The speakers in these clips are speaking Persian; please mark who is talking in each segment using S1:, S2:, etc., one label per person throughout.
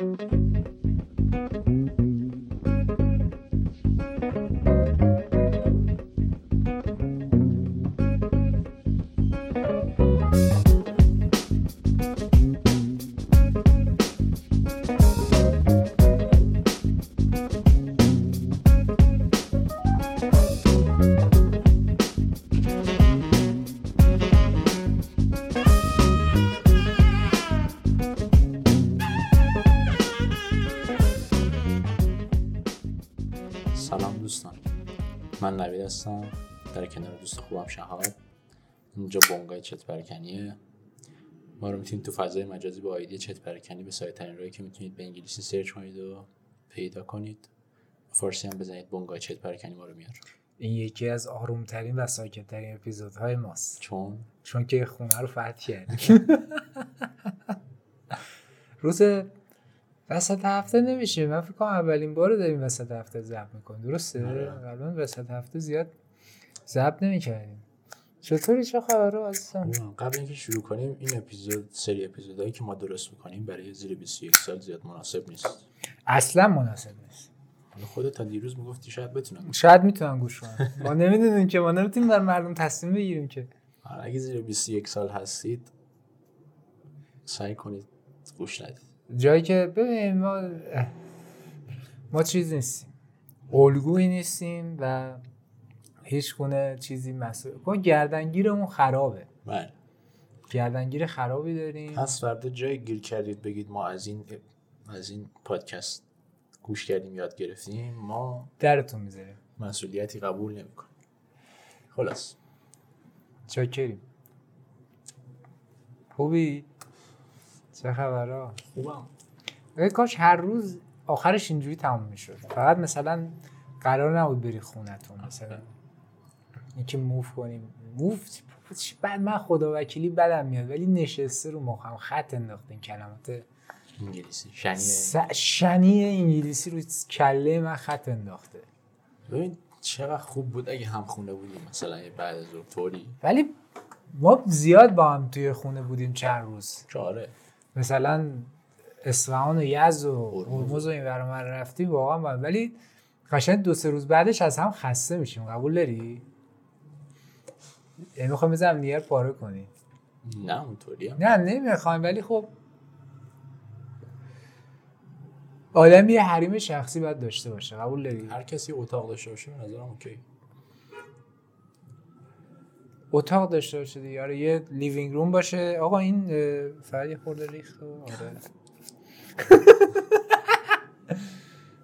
S1: سلام هستم. در کنار دوست خوبم شهاب اینجا بونگای چت پرکنیه. ما رو می‌تونید تو فضای مجازی با آیدی چت پرکنی به سایت ترین راهی که می‌تونید به انگلیسی سرچ کنید و پیدا کنید. فارسی هم بزنید بونگای چت پرکنی ما رو میاره.
S2: این یکی از آرومترین و ساکتترین اپیزودهای ماست.
S1: چون؟
S2: چون که خونه رو فتح کردیم. روز وسط هفته نمیشه. من فکر کنم اولین بار داریم وسط هفته ضبط می‌کنیم. درسته؟
S1: آره.
S2: قبلا وسط هفته زیاد ضبط نمی‌کردیم. چطوری؟ چه خبره عزیزم.
S1: قبل اینکه شروع کنیم این اپیزود سری اپیزودهایی که ما درست می‌کنیم برای زیر 21 سال زیاد مناسب نیست.
S2: اصلا مناسب نیست.
S1: خودت تا دیروز می‌گفتی شاید بتونم.
S2: شاید می‌تونن گوش کنن ما نمی‌دونیم که ما نمی‌تونیم بر مردم تصمیم بگیریم که.
S1: آره، اگه زیر 21 سال هستید سعی کنید گوش ندید.
S2: جایی که ببین ما ما چیز نیستیم. الگویی نیستیم و هیچ گونه چیزی مسئول ما گردنگیرمون خرابه.
S1: بله.
S2: گردنگیر خرابی داریم.
S1: پس فردا جایی گیر کردید بگید ما از این از این پادکست گوش کردیم یاد گرفتیم ما
S2: درتون می‌ذاریم.
S1: مسئولیتی قبول نمی‌کنیم. خلاص.
S2: چاکریم. خوبی؟ چه خبرها
S1: خوبم.
S2: کاش هر روز آخرش اینجوری تموم می‌شد. فقط مثلا قرار نبود بری خونتون مثلا اینکه موف کنیم. موف بعد من خدا وکیلی بدم میاد ولی نشسته رو مخم خط انداختین کلمات.
S1: انگلیسی شنیه.
S2: س- شنی انگلیسی رو کله من خط انداخته.
S1: ببین چقدر خوب بود اگه هم خونه بودیم مثلا بعد از طوری.
S2: ولی ما زیاد با هم توی خونه بودیم چند روز.
S1: آره.
S2: مثلا اصفهان و یزد و
S1: هرمز.
S2: و این ور رفتیم واقعا با... ولی قشنگ دو سه روز بعدش از هم خسته میشیم. قبول داری؟ یعنی می‌خوام بزنم نیگر پاره کنی؟
S1: نه اونطوری
S2: نه نمی‌خوایم ولی خب آدم یه حریم شخصی باید داشته باشه. قبول داری؟
S1: هر کسی اتاق داشته باشه به نظرم اوکی.
S2: اتاق داشته باشه دیگه. آره یه living room باشه. آقا این یه خورده ریخت و آره.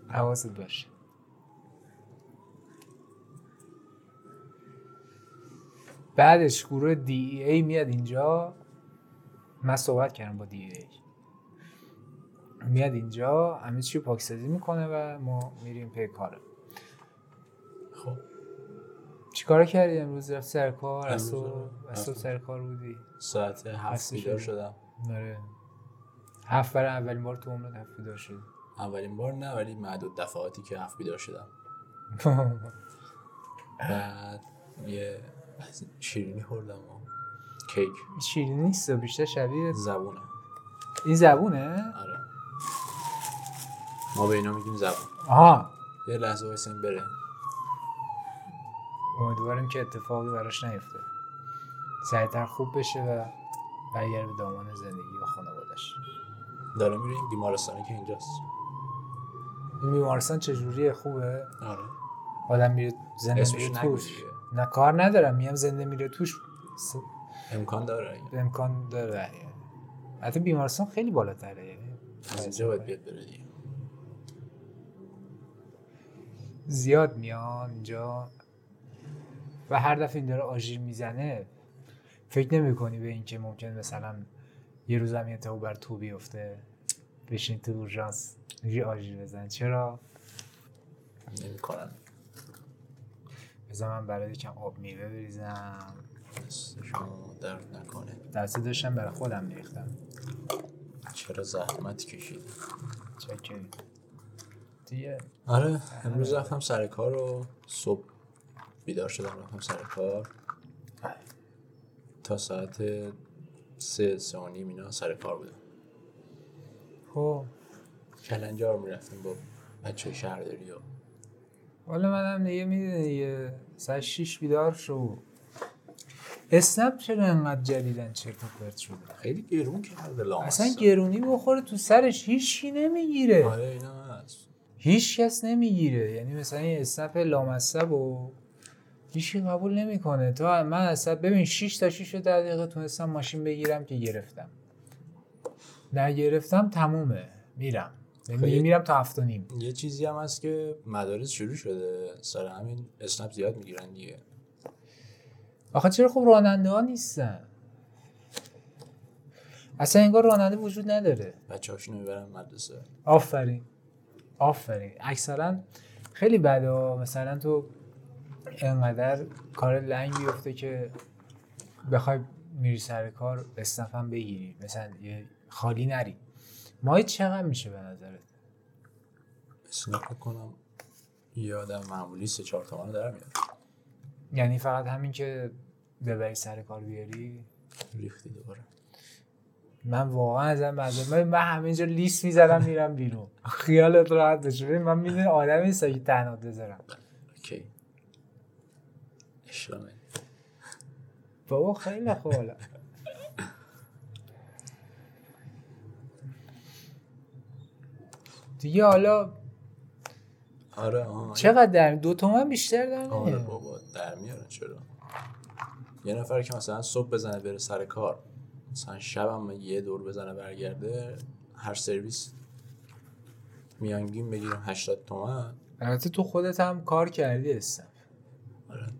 S2: حواست باشه. بعدش گروه DA میاد اینجا. من صحبت کردم با DA میاد اینجا. همه چی پاکسازی می‌کنه و ما میریم پی کاره
S1: خب
S2: چیکار کردی امروز؟ رفت سر کار؟ از
S1: آره. رفتم.
S2: سر کار بودی؟
S1: ساعت هفت بیدار؟ شدم.
S2: آره. هفت برای اولین بار تو عمرت هفت بیدار شدی؟
S1: اولین بار نه ولی معدود دفعاتی که هفت بیدار شدم. بعد یه شیرینی خوردم کیک.
S2: شیرینی نیست بیشتر شبیه
S1: زبونه.
S2: این زبونه؟
S1: آره. ما به اینا میگیم زبون.
S2: آها.
S1: یه لحظه وایسا این بره
S2: امیدواریم که اتفاقی براش نیفته. سریعتر خوب بشه و برگرد به دامان زندگی و خانوادش
S1: داره میره این بیمارستانی که اینجاست.
S2: این بیمارستان چجوریه؟ خوبه؟
S1: آره.
S2: آدم میره زنده میره توش. نه کار ندارم. میام زنده میره توش. س-
S1: امکان داره
S2: امکان داره. حتی بیمارستان خیلی بالاتره. یعنی
S1: از اینجا باید بیاد بره
S2: زیاد میان اینجا. و هر دفعه این داره آژیر می‌زنه فکر نمی کنی به اینکه ممکن مثلا یه روز هم یه بر تو بیفته. بشین تو اورژانس یه آژیر بزن. چرا؟
S1: نمی‌کنن
S2: بذار من برای یکم آب میوه بریزم.
S1: دستشون درد نکنه.
S2: دسته داشتم برای خودم میریختم
S1: چرا زحمت کشید
S2: چکری دیگه
S1: آره امروز رفتم سر کار و صبح بیدار شدم رفتم سر کار. تا ساعت سه و نیم اینا سر کار بودم.
S2: خب.
S1: کلنجار می‌رفتیم با بچه شهرداری ها
S2: حالا منم دیگه می‌دونی دیگه ساعت شیش بیدار شو. اسنپ چرا انقدر جدیدن چرت و پرت شده؟
S1: خیلی گرون کرده لامصب.
S2: اصلا گرونی بخوره تو سرش هیچی نمی‌گیره.
S1: آره اینا هست.
S2: هیچ کس نمی‌گیره. یعنی مثلا این اسنپ لامصب و هیچی قبول نمی‌کنه. تو من اصلا ببین 6 تا 6 تا دقیقه تونستم ماشین بگیرم که گرفتم. نگرفتم تمومه. میرم. یعنی
S1: خیلی-
S2: میرم تا هفت و نیم.
S1: یه چیزی هم هست که مدارس شروع شده. سر همین اسنپ زیاد می‌گیرن دیگه.
S2: آخه چرا خب راننده ها نیستن؟ اصلا انگار راننده وجود نداره.
S1: بچه هاشونو می‌برن مدرسه.
S2: آفرین. آفرین. اکثرا خیلی بده. مثلا تو انقدر کار لنگ بیفته که بخوای میری سر کار هم بگیری. مثلا یه خالی نری. ماهی چقدر میشه به نظرت؟
S1: اسنپ کنم یه آدم معمولی سه چهار تومن در میاد
S2: یعنی فقط همین که ببری سر کار بیاری؟
S1: ریختی دوباره.
S2: من واقعا ازم معذرت من, من همینجا لیست می‌زدم میرم بیرون. خیالت راحت بشه. من می‌دونی آدم نیستم که تنها بذارم.
S1: اوکی. اشلامه
S2: بابا خیلی خوب حالا دیگه حالا
S1: آره آه.
S2: چقدر در دو تومن بیشتر در
S1: آره بابا در میارن چرا؟ یه نفر که مثلا صبح بزنه بره سر کار مثلا شب هم یه دور بزنه برگرده هر سرویس میانگین بگیرم 80 تومن.
S2: البته تو خودت هم کار کردی هستم
S1: آره.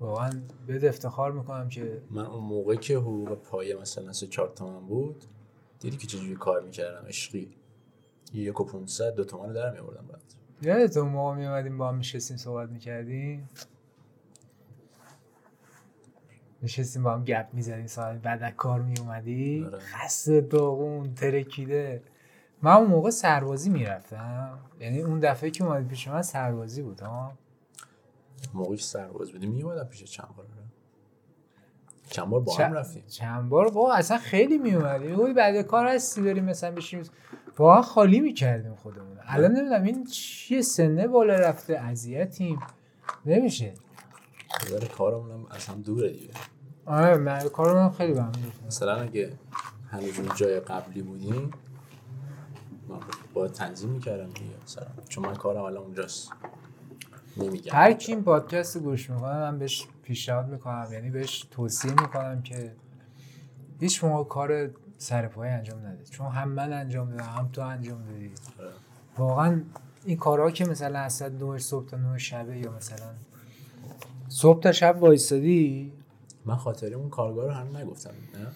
S2: واقعا بهت افتخار می‌کنم که
S1: من اون موقع که حقوق پایه مثلا سه چهار تومن بود دیدی که چجوری کار می‌کردم؟ عشقی. یک و 500 دو تومن رو در میآوردم بعد.
S2: یادت اون موقع میومدیم با هم میشستیم صحبت می‌کردیم. نشستیم با هم گپ می‌زدیم ساعت بعد کار میومدی
S1: آره.
S2: خسته داغون ترکیده. من اون موقع سربازی می‌رفتم. یعنی اون دفعه که اومدی پیش من سربازی بود ها.
S1: موقعی سرباز بودیم میومدم پیش چند بار. چند بار با هم رفتیم.
S2: چند بار؟ با اصلا خیلی میومدی می‌گفتی بعد کار هستی بریم مثلا بشیم. واقعا خالی می‌کردیم خودمون. الان نمی‌دونم این چیه؟ سنه بالا رفته اذیتیم. نمیشه.
S1: نظر کارمون هم از هم دوره دیگه.
S2: آره من کارم هم خیلی بهم می‌ریخت.
S1: مثلا اگه هنوز اون جای قبلی بودیم من با تنظیم می‌کردم دیگه. مثلا چون من کارم الان اونجاست. نمیگم.
S2: هر کی این پادکست رو گوش می‌کنه من بهش پیشنهاد می‌کنم. یعنی بهش توصیه می‌کنم که هیچ موقع کار سر پای انجام نده. چون هم من انجام دادم هم تو انجام دادی. واقعا این کارها که مثلا از 9 صبح تا 9 شبه یا مثلا صبح تا شب وایستادی
S1: من خاطری اون کارگاه رو هم نگفتم نه؟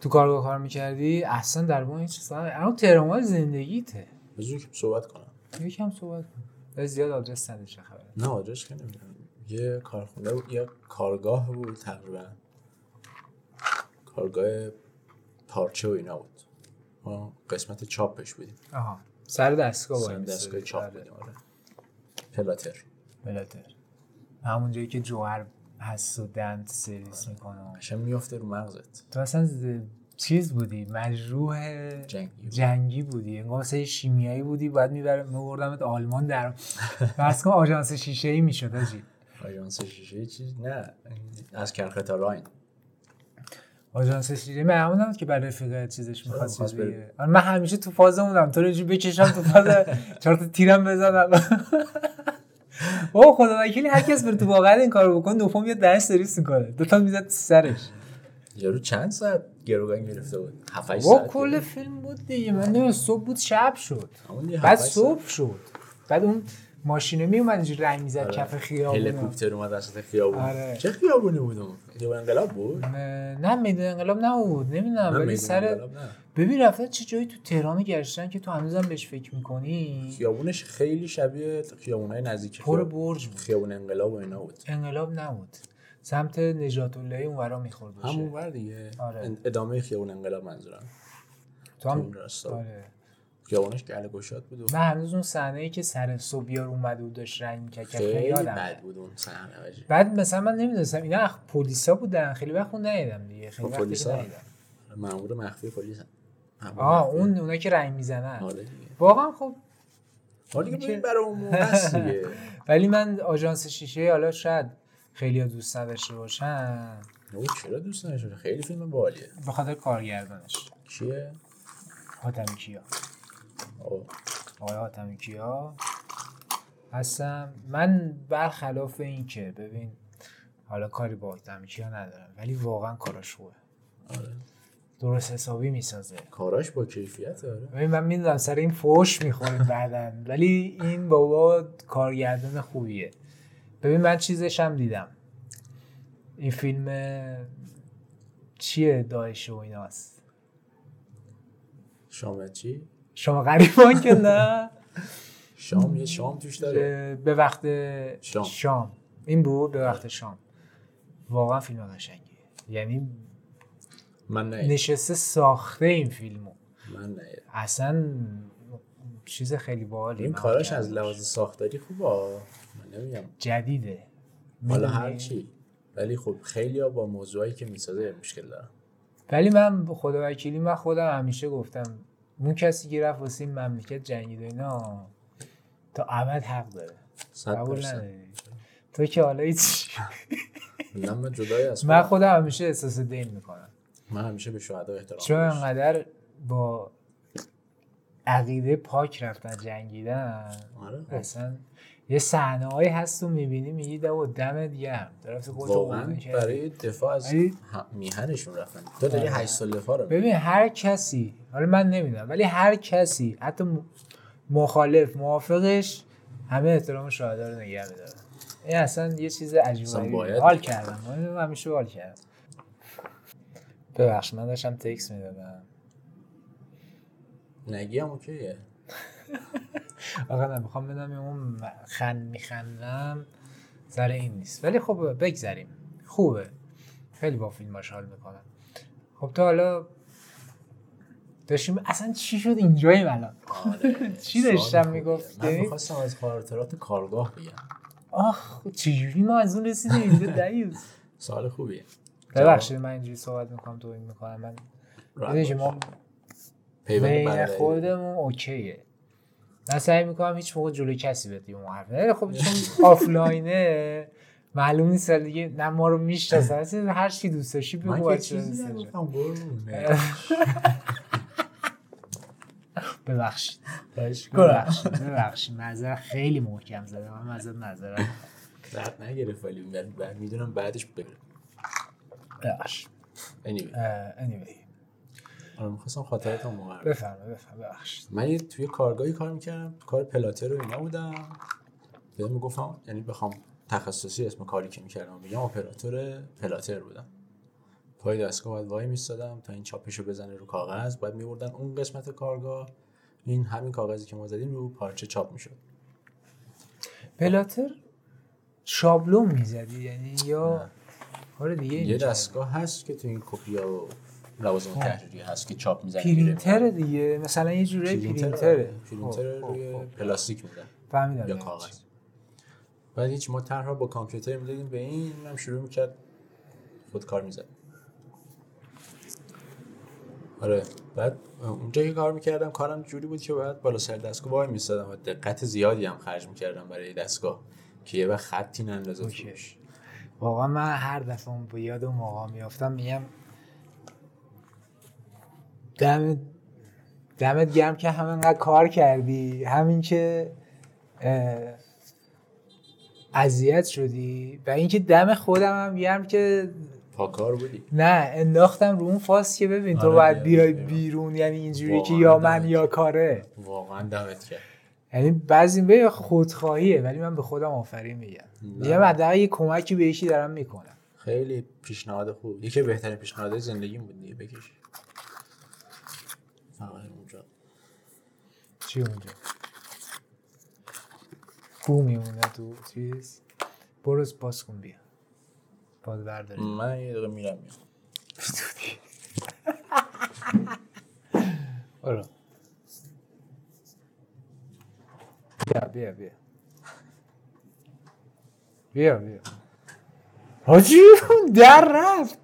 S2: تو کارگاه کار می‌کردی؟ اصلا در واقع هیچ چیز الان ترمال زندگیته.
S1: که صحبت کنم.
S2: یکم صحبت کن. بس زیاد آدرس نده چه خبره
S1: نه آدرس که نمی‌دونم. یه کارخونه بود یه کارگاه بود تقریبا. کارگاه پارچه و اینا بود. ما قسمت چاپش بودیم.
S2: آها. سر دستگاه
S1: سر. دستگاه چاپ
S2: آره.
S1: بودیم آره. پلاتر.
S2: بلاتر همون جایی که جوهر هست و دند سرویس می‌کنه.
S1: قشنگ میفته رو مغزت.
S2: تو اصلا چیز بودی مجروح
S1: جنگی.
S2: جنگی بودی انگار مثلا شیمیایی بودی باید میبردمت آلمان در فرض کن آژانس شیشه ای می‌شد آجی.
S1: آژانس شیشه چیز نه از کرخه تا راین.
S2: آژانس شیشه من همون نبود که برای رفیق چیزش می‌خواست چیز. بگیره من همیشه تو فازمونم تو رو بکشم تو فاز چهار تا تیرم بزنم. او خدا وکیلی هر کس بره تو واقعا این کارو بکن دوم یه دهن سرویس می‌کنه دو تا می‌زد سرش.
S1: یارو چند ساعت گروگان گرفته بود؟ 7 8
S2: با
S1: ساعت
S2: کل. فیلم بود دیگه. من نمی‌دونم صبح بود شب شد. بعد
S1: 7 8
S2: صبح شد. بعد اون ماشینه می اومد اینجوری رنگ می‌زد
S1: آره.
S2: کف خیابون
S1: هلیکوپتر اومد وسط خیابون.
S2: آره.
S1: چه خیابونی بود اون؟ خیابون انقلاب بود؟
S2: نه میدون انقلاب نبود. نمی‌دونم
S1: نه،
S2: ولی
S1: میدون
S2: سر
S1: نه.
S2: ببین رفتن چه جایی تو تهران گشتن که تو هنوزم بهش فکر می‌کنی؟
S1: خیابونش خیلی شبیه خیابونای نزدیک
S2: پر برج بود.
S1: خیابون انقلاب و اینا بود.
S2: انقلاب نبود. سمت نجات الله اونورا می‌خورد باشه.
S1: همون ور دیگه.
S2: آره.
S1: ادامه خیابون انقلاب منظورم.
S2: تو هم
S1: راستا.
S2: آره.
S1: خیابونش گله گشاد بود و
S2: من هنوز اون صحنه ای که سر صبحیار اومده بود داشت رنگ می‌کرد که خیلی
S1: بد بود اون صحنه.
S2: بعد مثلا من نمی‌دونستم اینا اخ پلیسا بودن؟ خیلی وقت اون ندیدم دیگه. خیلی وقت
S1: پلیسا؟
S2: ندیدم.
S1: مأمور مخفی پلیس.
S2: آه. اون اونا که رنگ می‌زنن.
S1: آره
S2: واقعا خب
S1: آره دیگه
S2: که-
S1: برای اون
S2: ولی من آژانس شیشه حالا شاید خیلی ها دوست نداشته باشن.
S1: او چرا دوست نداشته خیلی فیلم بالیه
S2: به خاطر کارگردانش.
S1: کیه؟
S2: حاتمی کیا.
S1: آه.
S2: آقای حاتمی کیا هستم. من برخلاف این که ببین حالا کاری با حاتمی کیا ندارم ولی واقعا کاراش خوبه.
S1: آره.
S2: درست حسابی می‌سازه.
S1: کاراش با کیفیت آره.
S2: ببین من می‌دونم سر این فوش می‌خوریم بعدا. ولی این بابا کارگردان خوبیه. ببین من چیزش هم دیدم. این فیلم چیه داعش و ایناست؟
S1: شام چی؟
S2: شما غریبان که نه.
S1: شام یه شام توش داره.
S2: به وقت
S1: شام.
S2: شام. این بود به وقت شام. واقعا فیلم قشنگیه. یعنی
S1: من نه.
S2: نشسته ساخته این فیلمو.
S1: من نه.
S2: اصلا چیز خیلی باحالی
S1: این کاراش. از لحاظ ساختاری خوبه. نمیگم.
S2: جدیده.
S1: حالا؟ هر چی ولی خب خیلی ها با موضوعی که می‌سازه مشکل دارن.
S2: ولی من به خدا وکیلی من خودم همیشه گفتم اون کسی که رفت واسه این مملکت جنگید و اینا تا ابد حق داره. قبول تو که حالا هیچ
S1: نه من جدای از
S2: من
S1: خودم.
S2: همیشه احساس دین می‌کنم.
S1: من همیشه به شهدا احترام
S2: چون. انقدر با عقیده پاک رفتن جنگیدن
S1: آره.
S2: اصلا یه صحنه هایی هست تو می‌بینی میگی دو دمت گرم طرف
S1: واقعا. برای دفاع از میهنشون رفتن تو داری
S2: آره.
S1: 8 سال دفاع رو.
S2: ببین هر کسی حالا من نمی‌دونم ولی هر کسی حتی مخالف موافقش همه احترام شهدا رو نگه میداره این اصلا یه چیز عجیب
S1: اصلا
S2: غریبه.
S1: باید.
S2: حال کردم من همیشه حال کردم ببخش من داشتم تکس می‌دادم
S1: نگی هم اوکیه
S2: آقا نه می‌خوام بدم اون خند میخندم سر این نیست. ولی خب بگذریم. خوبه. خیلی با فیلماش حال می‌کنم. خب تا حالا داشتیم اصلا چی شد اینجاییم الان؟
S1: آره.
S2: چی داشتم. می‌گفتی؟
S1: من می‌خواستم از خاطرات کارگاه بگم
S2: آخ چجوری ما از اون رسیدیم؟ اینجا دیوز
S1: سوال خوبیه.
S2: ببخشید من اینجوری صحبت می‌کنم تو این می‌کنم من. ما
S1: پیوند
S2: بین. خودمون اوکیه. من سعی می‌کنم هیچ موقع جلوی کسی بهت اون حرف. خب چون آفلاینه معلوم نیست ولی دیگه نه ما رو می‌شناسن. هر چی دوست داشتی بگو. ببخشید. ببخشید ببخشید. معذرت خیلی محکم زده من معذرت معذرت
S1: درد نگرفت ولی می‌دونم بعدش بگم.
S2: ببخشید.
S1: Anyway.
S2: anyway.
S1: آره می‌خواستم خاطرات اون موقع رو.
S2: بفرما بفرما ببخشید.
S1: من یه توی کارگاهی کار می‌کردم کار پلاتر رو اینا بودم. بهم می‌گفتم یعنی بخوام تخصصی اسم کاری که می‌کردم بگم اپراتور پلاتر بودم. پای دستگاه باید وای میستادم تا این چاپشو بزنه رو کاغذ. بعد میبردن اون قسمت کارگاه این همین کاغذی که ما زدیم رو پارچه چاپ می‌شد.
S2: پلاتر شابلون می‌زدی؟ یعنی یا کار دیگه
S1: یه. دستگاه هست که تو این کپیا و لوازم تحریری هست که چاپ می‌زنه
S2: پرینتر دیگه. مثلا یه جوره پرینتره
S1: پرینتر
S2: خب،
S1: روی
S2: خب، خب.
S1: پلاستیک میدن
S2: فهمیدم
S1: یا کاغذ. بعد هیچ ما طرح با کامپیوتر می‌دادیم به این هم شروع می‌کرد خود کار می‌زد. آره بعد اونجا که کار می‌کردم کارم جوری بود که باید بالا سر دستگاه وای میستادم و دقت زیادی هم خرج می‌کردم برای دستگاه که یه وقت خطی نندازه
S2: واقعا من هر دفعه اون به یاد اون موقع میافتم میگم دمت دمت گرم که همینقدر کار کردی. همین که اذیت شدی و اینکه دم خودم هم گرم که
S1: پاکار بودی.
S2: نه انداختم رو اون فاس که ببین تو
S1: آره
S2: باید. بیای بیرون یعنی اینجوری که یا
S1: دمت
S2: من یا. کاره.
S1: واقعا دمت کرد
S2: یعنی بعضی به خودخواهیه ولی من به خودم آفرین میگم. میگم حداقل یه کمکی به یکی دارم می‌کنم.
S1: خیلی پیشنهاد خوب. یکی بهترین پیشنهادهای زندگیم بود دیگه بکش فقط اونجا.
S2: چی اونجا؟ بو میمونه تو چیز؟ برو باز کن بیا. باز برداری
S1: من یه دقیقه میرم میام.
S2: برو. بیا بیا بیا. بیا بیا. حاجی در رفت.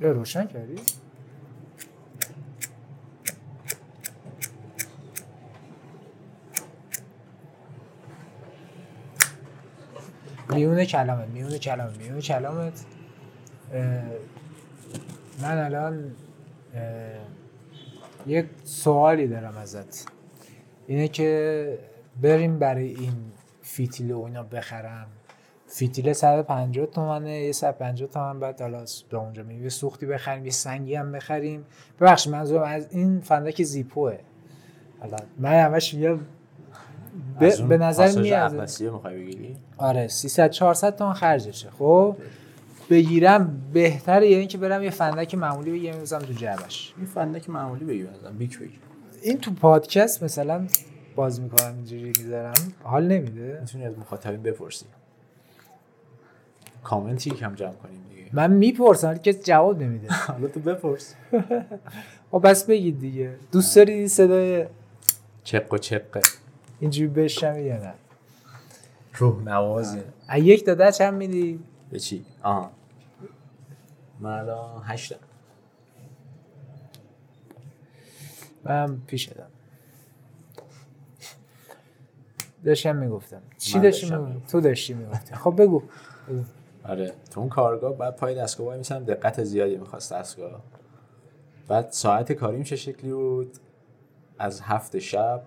S2: روشن کردی؟ میون کلامت میون کلامت میون کلامت. من الان یک سوالی دارم ازت. اینه که بریم برای این فیتیل و اینا بخرم. فیتیل 150 تومنه یه 150 تومن بعد حالا به اونجا میریم. یه سوختی بخریم یه سنگی هم بخریم. ببخشید منظورم از این فندک زیپوه. حالا من همش میگم
S1: از
S2: به, نظر میاد آره 300 400 تومن خرجشه. خب بگیرم بهتره یعنی که برم یه فندک معمولی بگیرم بزنم تو جعبش.
S1: این فندک معمولی بگیر ازم بیک بگیر.
S2: این تو پادکست مثلا باز می‌کنم اینجوری می‌ذارم حال نمیده.
S1: می‌تونی از مخاطبین بپرسی. کامنتی کم جمع کنیم دیگه.
S2: من می‌پرسم کسی جواب نمیده.
S1: حالا تو بپرس.
S2: خب بس بگید دیگه. دوست داری این صدای
S1: چق و چقه
S2: اینجوری بشنوی یا نه؟
S1: روح نوازه.
S2: از یک تا ده چند میدی؟
S1: به چی؟ آها. من الان هشتم
S2: من پیش دارم. داشتم می‌گفتم. چی داشتی می‌گفتی؟ تو داشتی می‌گفتی. خب بگو.
S1: آره. تو اون کارگاه بعد پای دستگاه وای میسم دقت زیادی می‌خواست دستگاه. بعد ساعت کاریم چه شکلی بود؟ از هفت شب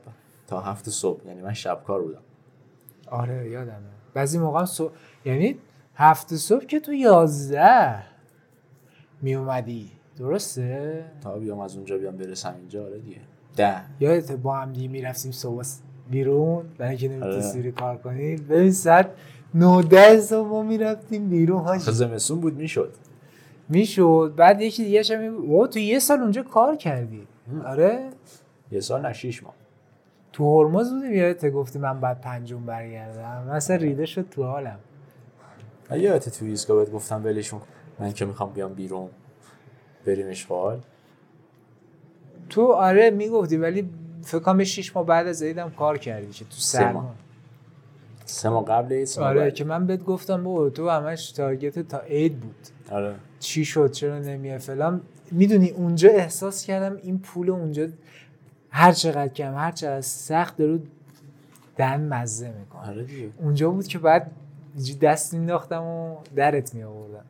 S1: تا هفت صبح یعنی من شب کار بودم.
S2: آره یادمه. بعضی موقع صبح یعنی هفت صبح که تو یازده می اومدی درسته؟
S1: تا بیام از اونجا بیام برسم اینجا آره دیگه. ده.
S2: یادت با هم دیگه می‌رفتیم صبح بیرون برای اینکه
S1: آره.
S2: نمی‌تونستی کار کنی. ببین ساعت 9 ده صبح ما می‌رفتیم بیرون حاجی.
S1: زمستون بود می‌شد.
S2: می‌شد. بعد یکی دیگه هم او تو یه سال اونجا کار کردی. آره.
S1: یه سال نه شیش ماه.
S2: تو هرمز بودیم یادت گفتی من بعد پنجم برگردم؟ من اصلا ریده شد تو حالم.
S1: یادت تو ایستگاه بهت گفتم ولشون. من که می‌خوام بیام بیرون بریم اشغال
S2: تو آره می‌گفتی ولی فکر کنم شیش ماه بعد از عیدم کار کردی که تو سرما.
S1: سه ماه قبل عید
S2: آره. که من بهت گفتم بابا تو همش تارگت تا عید بود.
S1: آره.
S2: چی شد؟ چرا نمیای؟ فلان. می‌دونی اونجا احساس کردم این پول اونجا هر چقدر کم هر چقدر سخت داره دن مزه می‌کنه.
S1: آره
S2: اونجا بود که بعد دست مینداختم و درت می آوردم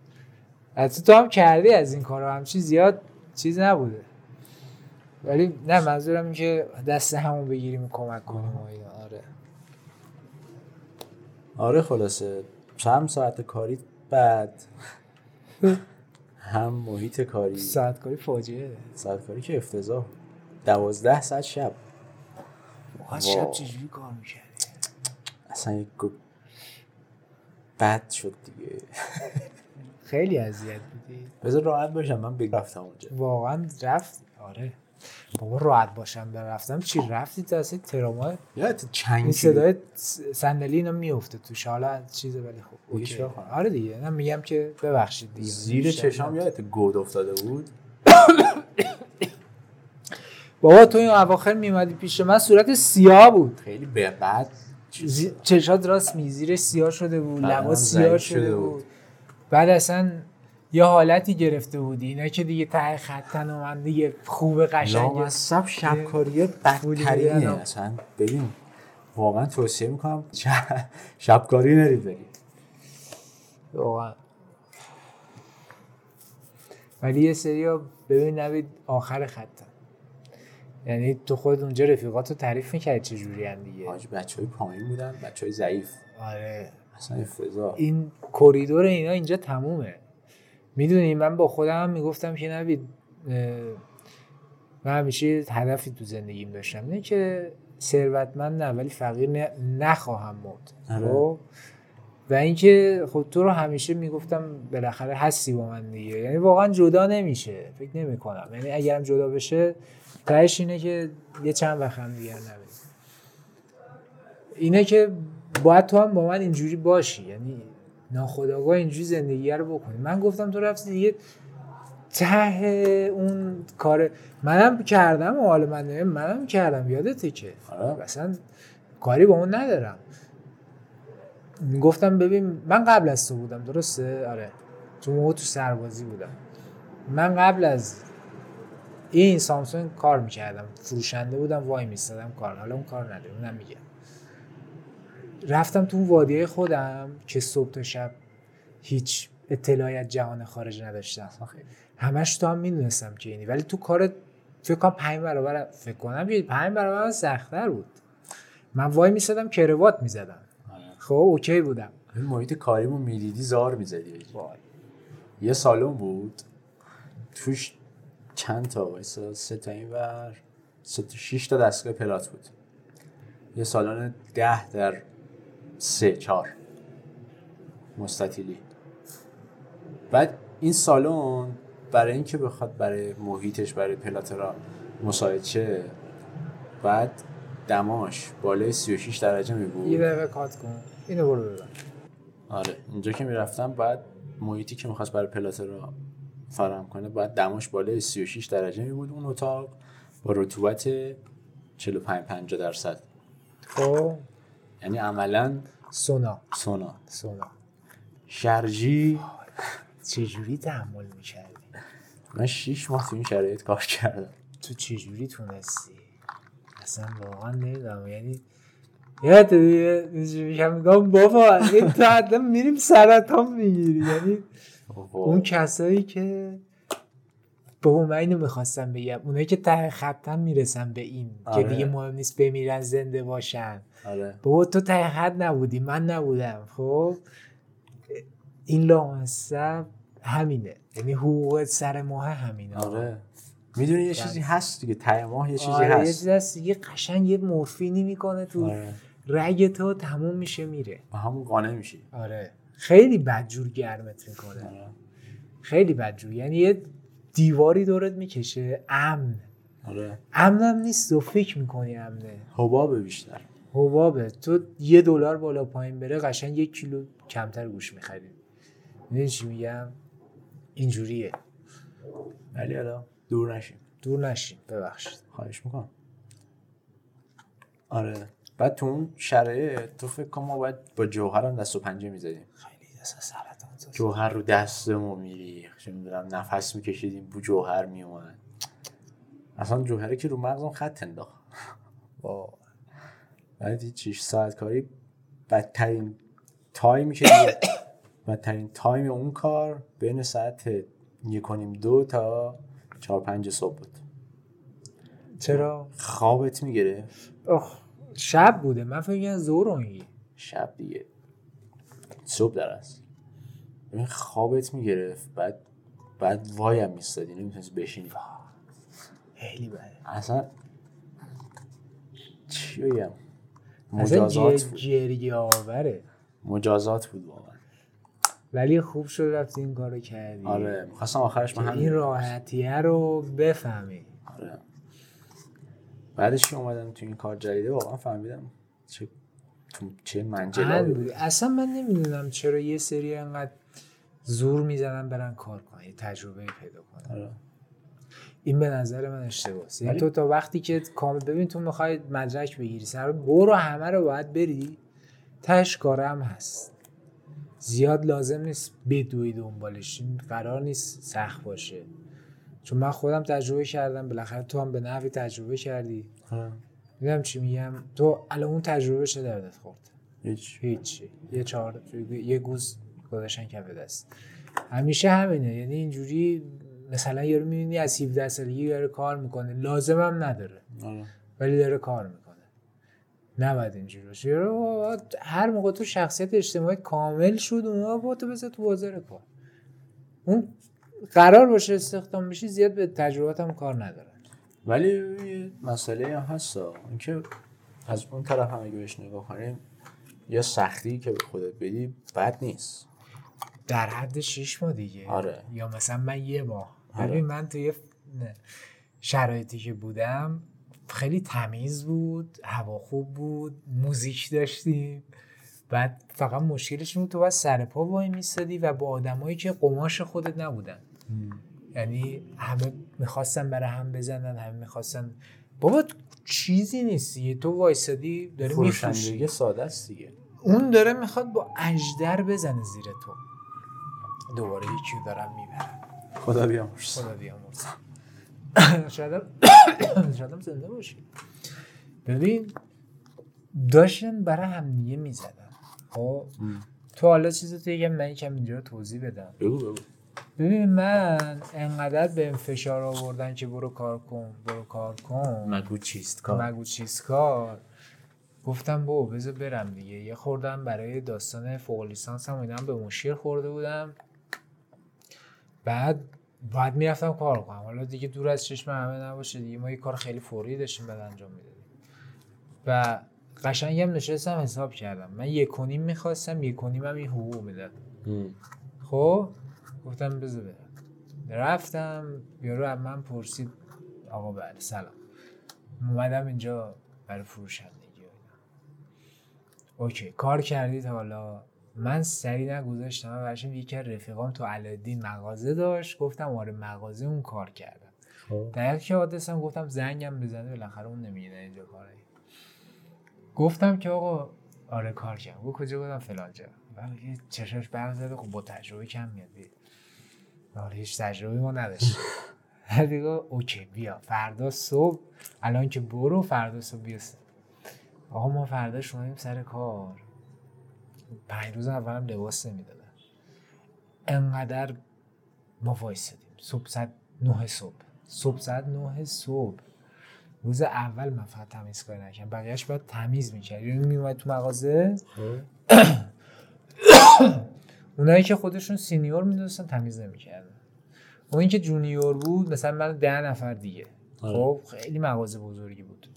S2: البته تو هم کردی از این کارا. همچی زیاد چیز نبوده. ولی نه منظورم این که دست همون بگیریم و کمک کنیم و آره.
S1: آره خلاصه. چند ساعت کاری بعد. هم محیط کاری.
S2: ساعت کاری فاجعه.
S1: ساعت کاری که افتضاح. دوازده ساعت شب. واو.
S2: شب چجوری کار می‌کردی؟
S1: اصلا یک بد شد دیگه.
S2: خیلی اذیت بودی.
S1: بذار راحت باشم من بگرفتم اونجا.
S2: واقعا رفت. آره. بابا راحت باشم برفتم چی رفتی تا اصلا تراما
S1: چنگ
S2: صدای صندلی اینا میفته توش حالا چیزه ولی خب. اوکی. آره دیگه. نه میگم که ببخشید دیگه.
S1: زیر چشام. یادت گود افتاده بود؟
S2: بابا تو این اواخر میومدی پیش من صورت سیاه بود.
S1: خیلی به بعد
S2: زی... چشات راست می زیرش سیاه شده بود
S1: بدنم
S2: لبا
S1: ضعیف
S2: سیاه
S1: شده
S2: شده
S1: بود.
S2: بود. بعد اصلا یه حالتی گرفته بودی. اینا که دیگه ته خطن و من دیگه خوب قشنگ
S1: لامصب شبکاری بدترینه. اصلا ببین واقعا توصیه می‌کنم شبکاری نرید برید
S2: واقعا. ولی یه سری ببین نوید آخر خطن. یعنی تو خود اونجا رفیقات رو تعریف می‌کردی چجوری هم دیگه.
S1: حاج بچه های پایین بودن بچه های ضعیف.
S2: آره.
S1: اصلا افتضاح.
S2: این کریدور اینا اینجا تمومه. می‌دونی من با خودم می‌گفتم که نوید من همیشه هدفی تو زندگیم داشتم نه که ثروتمند نه ولی فقیر نه- نخواهم مرد.
S1: آره.
S2: خب؟ و اینکه خب تو رو همیشه می‌گفتم بالاخره هستی با من دیگه. یعنی واقعا جدا نمیشه. فکر نمی کنم یعنی اگرم جدا بشه تهش اینه که یه چند وقت هم دیگه نبینیم اینه که باید تو هم با من اینجوری باشی. یعنی ناخداگاه اینجوری زندگی رو بکنی. من گفتم تو رفتی دیگه ته اون کار منم کردم و حالا من منم کردم. یادته که؟
S1: آره.
S2: اصلا کاری با اون ندارم. گفتم ببین من قبل از تو بودم درسته؟ آره. چون موقع تو سربازی بودم. من قبل از این سامسونگ کار می‌کردم. فروشنده بودم وای میستادم کار. حالا اون کار نداره اونم میگم. رفتم تو وادیه خودم که صبح تا شب هیچ اطلاعی از جهان خارج نداشتم. همش تو هم می‌دونستم که اینی. ولی تو کار فکر کنم پنج برابر فکر کنم پنج برابر سختتر بود. من وای میستادم کروات می‌زدم.
S1: آره.
S2: خب اوکی بودم.
S1: این محیط کاریمو می‌دیدی زار می‌زدی. یه سالن بود. توش چند تا وایسا؟ سه تا این ور سه تا شیش تا دستگاه پلات بود. یه سالن ده در سه چهار. مستطیلی. بعد این سالن برای اینکه بخواد برای محیطش برای پلات را مساعد شه بعد دماش بالای 36 درجه می
S2: یه
S1: بود
S2: دقیقه کات کن. اینو برو ببر.
S1: آره اینجا که می‌رفتم بعد محیطی که می‌خواست برای پلات را فراهم کنه بعد دماش بالای 36 درجه می بود اون اتاق. با رطوبت 45 50 درصد.
S2: خب؟
S1: یعنی عملا
S2: سونا.
S1: سونا.
S2: سونا.
S1: شرجی
S2: چجوری تحمل می‌کردی؟
S1: من 6 ماه تو این شرایط کار کردم.
S2: تو چجوری تونستی؟ اصلا واقعا نمی‌دونم. یعنی یادت میگم میگم بابا این حتما میریم سرطان می‌گیری. یعنی اون کسایی که بابا من اینو می‌خواستم بگم. اونایی که ته خطم می‌رسن به این
S1: آره.
S2: که دیگه مهم نیست بمیرن زنده باشن.
S1: آره.
S2: بابا تو ته خط نبودی. من نبودم. خب این لامصب همینه. یعنی حقوق سر ماه همینه.
S1: آره. می‌دونی یه چیزی هست دیگه. ته ماه یه چیزی
S2: آره یه
S1: هست.
S2: چیزی هست یه قشنگ یه مورفینی می‌کنه تو
S1: آره.
S2: رگ تو تموم میشه میره.
S1: با همون قانع میشی.
S2: آره. خیلی بدجور گرمت می‌کنه.
S1: آره.
S2: خیلی بدجور. یعنی یه دیواری دورت می‌کشه. امن.
S1: آره.
S2: امنم نیست. و فکر می‌کنی امنه.
S1: حباب بیشتر.
S2: حبابه. تو یه دلار بالا پایین بره قشنگ یک کیلو کمتر گوش می‌خری. می‌دونی چی میگم؟ اینجوریه.
S1: ولی حالا دور نشیم
S2: دور نشین. ببخشید.
S1: خواهش می‌کنم. آره. بعد تو اون شرایط تو فکر کن ما باید با جوهر هم دست و پنجه می‌زدیم.
S2: خیلی دست زد.
S1: جوهر رو دستمون میری چه می‌دونم نفس میکشیدیم بو جوهر میومد اصلا جوهره که رو مغزم خط انداخت. بعد هیچ شیش ساعت کاری بدترین تایمی که دیگه- بدترین تایم اون کار بین ساعت یک کنیم دو تا چهار پنج صبح بود.
S2: چرا؟
S1: خوابت می‌گرفت.
S2: شب بوده. من فکر ظهر رو میگی.
S1: شب دیگه. صبح در است. ببین خوابت می‌گرفت. بعد بعد وایم میستادی نمی‌تونست بشینی.
S2: خیلی بده.
S1: اصلا چی بگم؟ مجازات بود.
S2: آوره.
S1: مجازات بود واقعا.
S2: ولی خوب شد رفتی این کارو کردی.
S1: آره می‌خواستم آخرش من
S2: این راحتیه رو بفهمی.
S1: آره. بعدش که اومدم تو این کار جدیده واقعا فهمیدم چه تو چه
S2: من
S1: منجلابی. بود.
S2: اصلا من نمی‌دونم چرا یه سری انقدر زور می‌زنن برن کار کنن یه تجربه پیدا کنن.
S1: آره.
S2: این به نظر من اشتباهه. یعنی تو تا وقتی که کامل ببین تو می‌خوای مدرک بگیری سر برو همه رو باید بری تش کارم هست. زیاد لازم نیست بدوی دنبالش این قرار نیست سخت باشه. چون من خودم تجربه کردم بالاخره تو هم به نحوی تجربه کردی. می‌دونم چی میگم؟ تو الان اون تجربه چه دردت خورد.
S1: هیچ.
S2: هیچی یه چهار یه گوز گذاشتن کف دست. همیشه همینه. یعنی اینجوری مثلا یارو می‌بینی از 17 سالگی داره کار می‌کنه. لازمم نداره.
S1: آره.
S2: ولی داره کار می‌کنه. نباید اینجوری باشه. یارو هر موقع تو شخصیت اجتماعی کامل شد اون با تو بذار تو بازار کار. اون قرار باشه استخدام بشی زیاد به تجربات هم کار نداره
S1: ولی مسئله هم هست. اینکه از اون طرف هم اگه بهش نگاه کنیم یا سختی که به خودت بدی بد نیست.
S2: در حد شیش ماه دیگه.
S1: آره.
S2: یا مثلا من یه ماه.
S1: آره.
S2: ببین من توی ف- نه. شرایطی که بودم خیلی تمیز بود هوا خوب بود موزیک داشتیم. بعد فقط مشکلش بود تو باید سر پا وای میستادی و با آدمایی که قماش خودت نبودن. یعنی همه می‌خواستن برای هم بزنن همه می‌خواستن. بابا چیزی نیست دیگه. تو وایسادی داری میفروشی.
S1: ساده است دیگه.
S2: اون داره می‌خواد با اجدر بزنه زیر تو. دوباره یکی رو دارم می‌برم.
S1: خدا بیامرز
S2: خدا بیامرز شاید شاید هم زنده باشی. ببین داشتن برای همدیگه می‌زدن. خب؟ تو حالا چیزی تو یکم من یکم اینجا توضیح بدم.
S1: بگو بگو.
S2: ببین من انقدر به فشار آوردن که برو کار کن برو کار کن.
S1: مگو چیست کار؟
S2: مگو چیز کار؟ گفتم بو بذار برم دیگه. یه خوردم برای داستان فوق لیسانس هم اینا به مشکل خورده بودم. بعد بعد می‌رفتم کار کنم. حالا دیگه دور از چشم همه نباشه دیگه. ما یه کار خیلی فوری داشتیم بعد انجام می‌دادیم. و قشنگ هم نشستم حساب کردم. من یک و نیم می‌خواستم یک و نیم هم این حقوق می‌داد. خب؟ گفتم بذار برم. رفتم یارو از من پرسید آقا بله سلام. اومدم اینجا برای فروشندگی. اوکی کار کردید حالا. من سری نگذاشتم من برشم یکی از رفیقام تو علادین مغازه داشت گفتم آره مغازه اون کار کردم.
S1: خب.
S2: در که حادثم گفتم زنگم بزنه بالاخره اون نمیگه اینجا کاره گفتم که آقا آره کار کردم. گفت کجا بودم؟ فلان جا. یه چشاش برم زده خب با تجربه کم میاد بیا آره هیچ تجربه ما نداشت دیگه اوکی بیا. فردا صبح الان که برو فردا صبح بیا آقا ما فردا شدیم سر کار. پنج روز اولم لباس نمی‌دادن. انقدر ما وایسادیم. صبح ساعت نه صبح. صبح ساعت نه صبح. روز اول من فقط تمیز کاری نکردم. بقیهش باید تمیز می‌کرد یعنی میومد تو مغازه؟
S1: خب.
S2: اونایی که خودشون senior می‌دونستن تمیز نمی‌کردن. اون که junior بود مثلا من ده نفر دیگه.
S1: آره.
S2: خب خیلی مغازه بزرگی بود.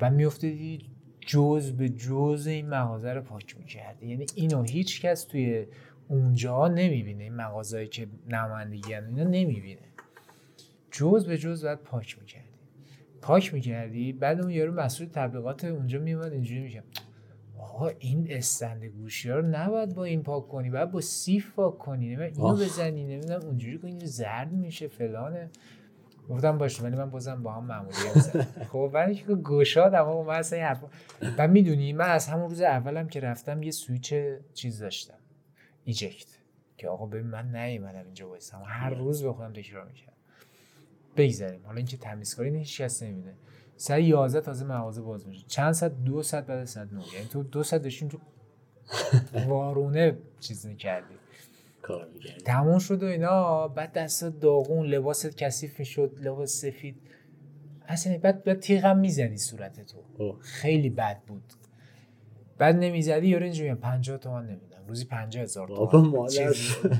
S2: و میافتادی جز به جز این مغازه رو پاک می‌کردی یعنی اینو هیچ کس توی اونجا نمی‌بینه. این مغازهایی که نمایندگی هم اینا نمی‌بینه. جز به جز باید پاک می‌کردی. پاک می‌کردی بعد اون یارو مسئول تبلیغات اونجا میومد اینجوری میگه آقا این استند گوشی ها رو نباید با این پاک کنی باید با سیف پاک کنی اینو. بزنی نمی‌دونم اونجوری کنی زرد میشه فلانه. گفتم باشه ولی من بازم با هم معمولی هم زدم. خب ولی که گشاد اما من اصلا این حرفا و می‌دونی من از همون روز اولم که رفتم یه سویچ چیز داشتم eject. که آقا ببین من نیومدم اینجا وایسم. هر روز به خودم تکرار می‌کردم. بگذاریم حالا اینکه تمیزکاری نه هیچ کس نمیده ساعت 11 تازه مغازه باز میشه. چند ساعت دو ساعت بعد از ساعت 9 یعنی تو دو ساعت داشتیم تو وارونه چیز می‌کردی
S1: کار می‌کردی
S2: تموم شد و اینا بعد دستات داغون لباست کثیف می‌شد لباس سفید. اصلا بعد بعد تیغم می‌زدی صورت تو.
S1: خب.
S2: خیلی بد بود. بعد نمی‌زدی یارو اینجوری میگن 50 تومن نمیدم. روزی 50 هزار
S1: بابا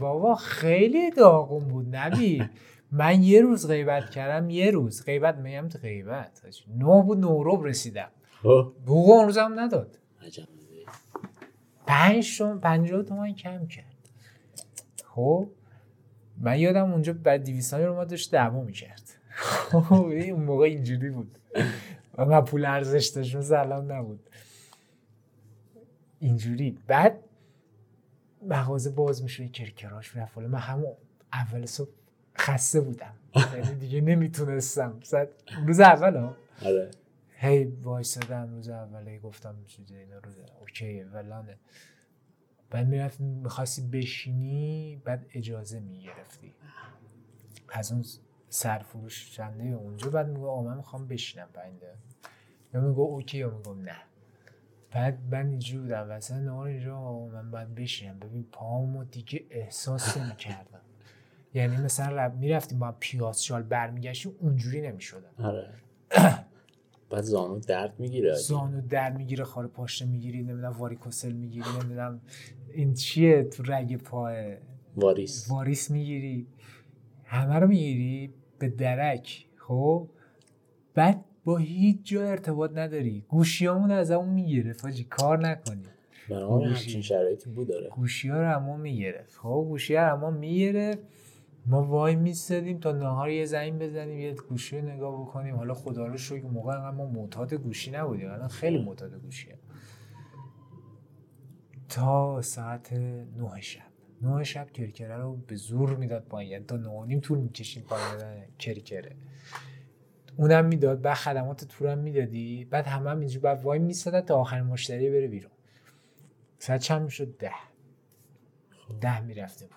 S2: بابا خیلی داغون بود نبی. من یه روز غیبت کردم یه روز. غیبت میگم تو غیبت. نه بود نوروب رسیدم.
S1: خب.
S2: بوق اون روزم نداد.
S1: عجب.
S2: پنج تومن کم کرد. خب من یادم اونجا بعد دیویستانی رو ما داشت دعوا می‌کرد. خب اون موقع اینجوری بود. و من پول ارزش داشت مثل الان نبود. اینجوری. بعد مغازه باز میشه کرکراش می‌رفت. من همون اول صبح خسته بودم. یعنی دیگه نمی‌تونستم. صد- روز اول ها؟
S1: آره.
S2: هی وایسادم روز اوله گفتم چیزه اینا روز اوکی ولانه بعد می‌رفت می‌خواستی بشینی بعد اجازه می‌گرفتی. از اون سرفروشنده اونجا بعد میگو آقا من می‌خوام بشینم پنج دقیقه. یا میگو اوکی یا میگو نه. بعد من اینجوری بودم. وسط نهار اینجا آقا من باید بشینم. ببین پامو دیگه احساس نمی‌کردم. یعنی مثلا رب- می‌رفتیم با پیاز شال برمیگشتیم اونجوری نمی‌شدم.
S1: آره. بعد زانو درد می‌گیره
S2: زانو در می‌گیره خار پاشنه می‌گیری نمی‌دونم واریکوسل می‌گیری نمی‌دونم این چیه تو رگ پاه
S1: واریس.
S2: واریس می‌گیری. همه رو می‌گیری به درک خب؟ بعد با هیچ جا ارتباط نداری. گوشیامون از همون می‌گرفت حاجی کار نکنی.
S1: برای. همچین شرایطی بود داره.
S2: گوشی ها رو همون می‌گرفت. خب گوشی ها همون می‌گرفت. ما وای میستدیم تا نهار یه زنگ بزنیم یه گوشی رو نگاه بکنیم. حالا خدا رو شکر موقع ما معتاد گوشی نبودیم. الان خیلی معتاد گوشیه تا ساعت نه شب. نه شب کرکره رو به زور می‌داد پایین. یعنی تا نه طول می‌کشیم پایین کرکره. اونم می‌داد. بعد خدمات تورم می‌دادی. بعد همه هم اینجوری بعد وای میستادن تا آخرین مشتری بره بیرون. ساعت چند می‌شد؟ ده. ده می‌رفتیم.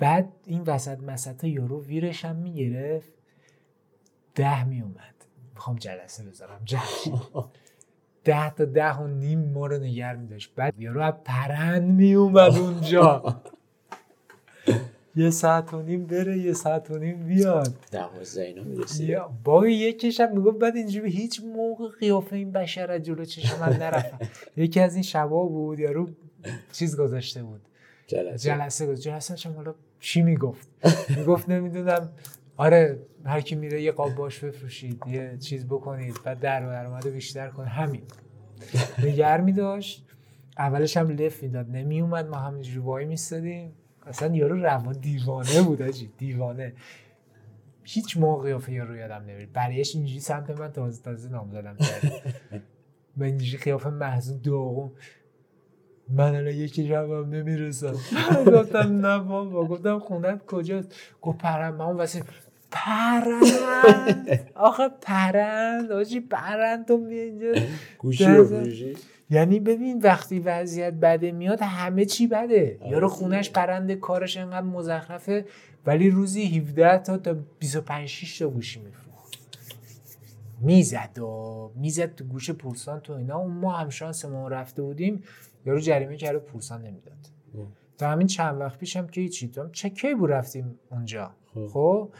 S2: بعد این وسط مسط یارو ویرش هم می‌گرفت. ده میومد می‌خوام جلسه بذارم. جلسه. ده تا ده و نیم ما رو نگر میداشت. بعد یارو از پرند میومد اونجا. یه ساعت و نیم بره یه ساعت و نیم بیاد.
S1: دوازده اینا
S2: یا با یکیش هم می‌گفت بعد اینجوری هیچ موقع قیافه این بشر از جلو چشم من نرفت. یکی از این شبا بود یارو چیز گذاشته بود.
S1: جلسه.
S2: جلسه گذاشت. جلسه حالا چی می‌گفت؟ می‌گفت نمی‌دونم. آره هر کی میره یه قاب باش بفروشید یه چیز بکنید بعد در درآمد بیشتر کنه همین. نگر میداشت اولش هم لف می‌داد. نمی اومد ما همینجوری وای میستادیم. اصلا یارو روا دیوانه بود آجی. دیوانه. هیچ موقع قیافه یارو یادم نمیاد برایش اینجوری سمت من تازه تازه نام زدم. من اینجوری قیافه محزون داغون. من الان یکی جواب نمی‌رسم. گفتم نه بابا گفتم خونت کجاست؟ گفت پرند. من اون واسه پرند. آخه پرند. آجی پرند تو اینجا
S1: گوشی رو
S2: یعنی ببین وقتی وضعیت بده میاد همه چی بده. یارو خونش پرنده کارش انقدر مزخرفه ولی روزی 17 تا تا 25 6 تا گوشی میفروخت. می‌زد و می‌زد تو گوش پورسان تو اینا. اون ما هم شانس ما رفته بودیم. یارو جریمه کرده پورسان نمی‌داد. تا همین چند وقت پیشم که هیچی تو چه کی بود رفتیم اونجا؟
S1: خب.
S2: خب.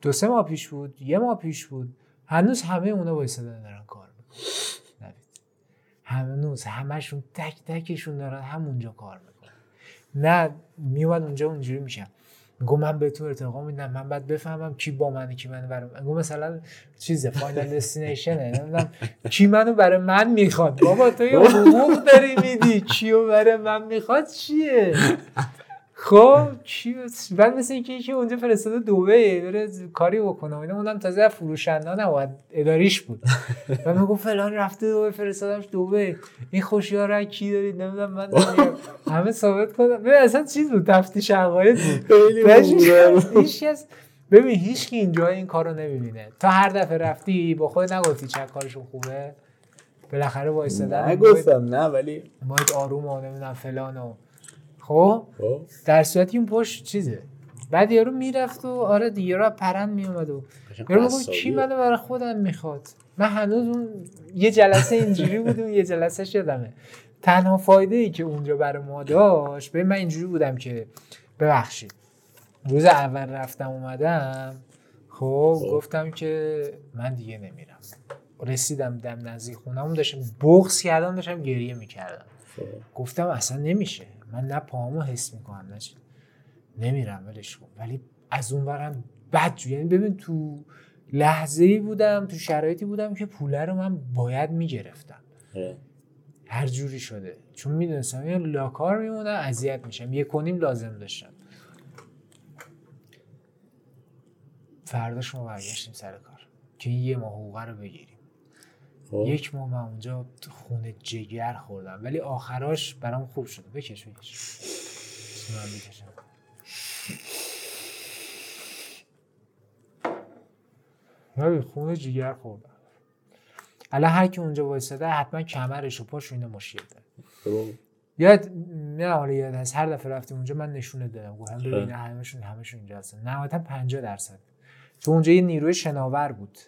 S2: دو سه ماه پیش بود یه ماه پیش بود. هنوز همه اونا وایسادن دارن کار می‌کنن. هنوز همشون تک تکشون دارن همونجا کار می‌کنن. نه میومد اونجا اونجوری میشم. میگم من به تو ارتقا میدم من باید بفهمم کی با منه کی منو برای من میگم مثلا چیزه فاینال دستینیشنه نمی‌دونم کی منو برای من می‌خواد. بابا تو یه حقوق داری میدی. کیو برای من می‌خواد چیه؟ خب کی بعد مثل اینکه یکی اونجا فرستاده دوبه بره کاری بکنه. و اینا اونم تازه از فروشنده نباید اداریش بود. و می‌گفت فلان رفته دوبه فرستادمش دوبه. این خوشیار کی دارید نمی‌دونم من. همه ثابت کنم ببین اصلا چیز بود تفتیش عقاید بود. هیچ- هیچ کس ببین هیچ کی اینجا این کارو نمی‌بینه. تا هر دفعه رفتی با خود نگفتی چه کارشون خوبه. بالاخره وایسادن.
S1: نگفتم نه ولی
S2: باید آروم و نمی‌دونم فلان و خب؟
S1: خب.
S2: در صورتی اون پشت چیزه. بعد یارو می‌رفت و آره دیگه از پرند میومد و یارو
S1: قصابی
S2: کی. منو برای خودم می‌خواد؟ من هنوز اون یه جلسه اینجوری بود اون یه جلسه شدمه تنها فایده ای که اونجا برای ما داشت ببین من اینجوری بودم که ببخشید. روز اول رفتم اومدم خب
S1: خب.
S2: گفتم که من دیگه نمیرم. رسیدم دم نزدیک خونم داشتم بغض کردم داشتم گریه می‌کردم.
S1: خب.
S2: گفتم اصلا نمیشه. من نه پاهامو حس می‌کنم نه چی. نمیرم ولش کن. ولی از اون برم بد جو. یعنی ببین تو لحظه ای بودم تو شرایطی بودم که پوله رو من باید می‌گرفتم. هر جوری شده. چون می‌دونستم یه لاکار میمونم اذیت میشم. یک و نیم لازم داشتم. فرداش ما برگشتیم سر کار. که یه ماه حقوقه رو بگیریم.
S1: خب.
S2: یک ماه من اونجا خونه جگر خوردم. ولی آخراش برام خوب شده. بکش بکش. من بکشم. ولی خونه جگر خوردم. الان هر کی اونجا وایساده حتما کمرش و پاش و اینا مشکل داره. یاد نه حالا یاد هست. هر دفعه رفتیم اونجا من نشونه دادم گفتم
S1: خب.
S2: ببین همشون همشون اینجا هستن. نهایتا 50 درصد. تو اونجا یه نیروی شناور بود.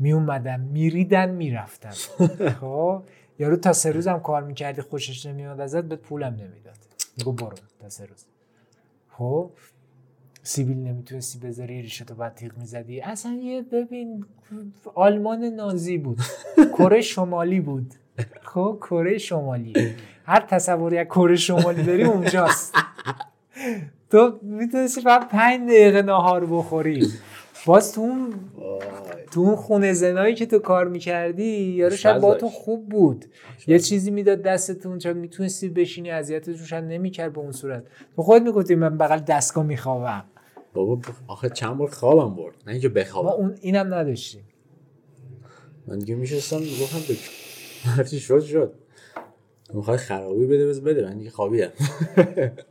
S2: می اومدن میریدن می‌رفتن. خب؟ یارو تا سه روزم کار می‌کردی خوشش نمیاد ازت به پولم نمی‌داد. میگو برو تا سه روز. خب؟ سیبیل نمی‌تونستی بذاری ریشتو بعد تیغ می‌زدی. اصلا یه ببین آلمان نازی بود. کره شمالی بود. خب؟ کره شمالی. هر تصوری از کره شمالی داری اونجاست. تو می‌تونستی فقط پنج دقیقه ناهار بخوری. باز تو اون. تو اون خونه زنایی که تو کار می‌کردی یارو شاید با تو. خوب بود. یه چیزی می‌داد دستتون چون می‌تونستی بشینی اذیتتون شاید نمی‌کرد به اون صورت. تو خود می‌گفتی من بغل دستگاه میخوابم.
S1: بابا آخه چند بار خوابم برد. نه اینکه
S2: ما
S1: بخوابم
S2: اون اینم نداشتیم.
S1: من دیگه میشستم می‌گفتم هرچی شد؟ شد. می‌خوای خرابی بده بز بده. من دیگه خوابیدم.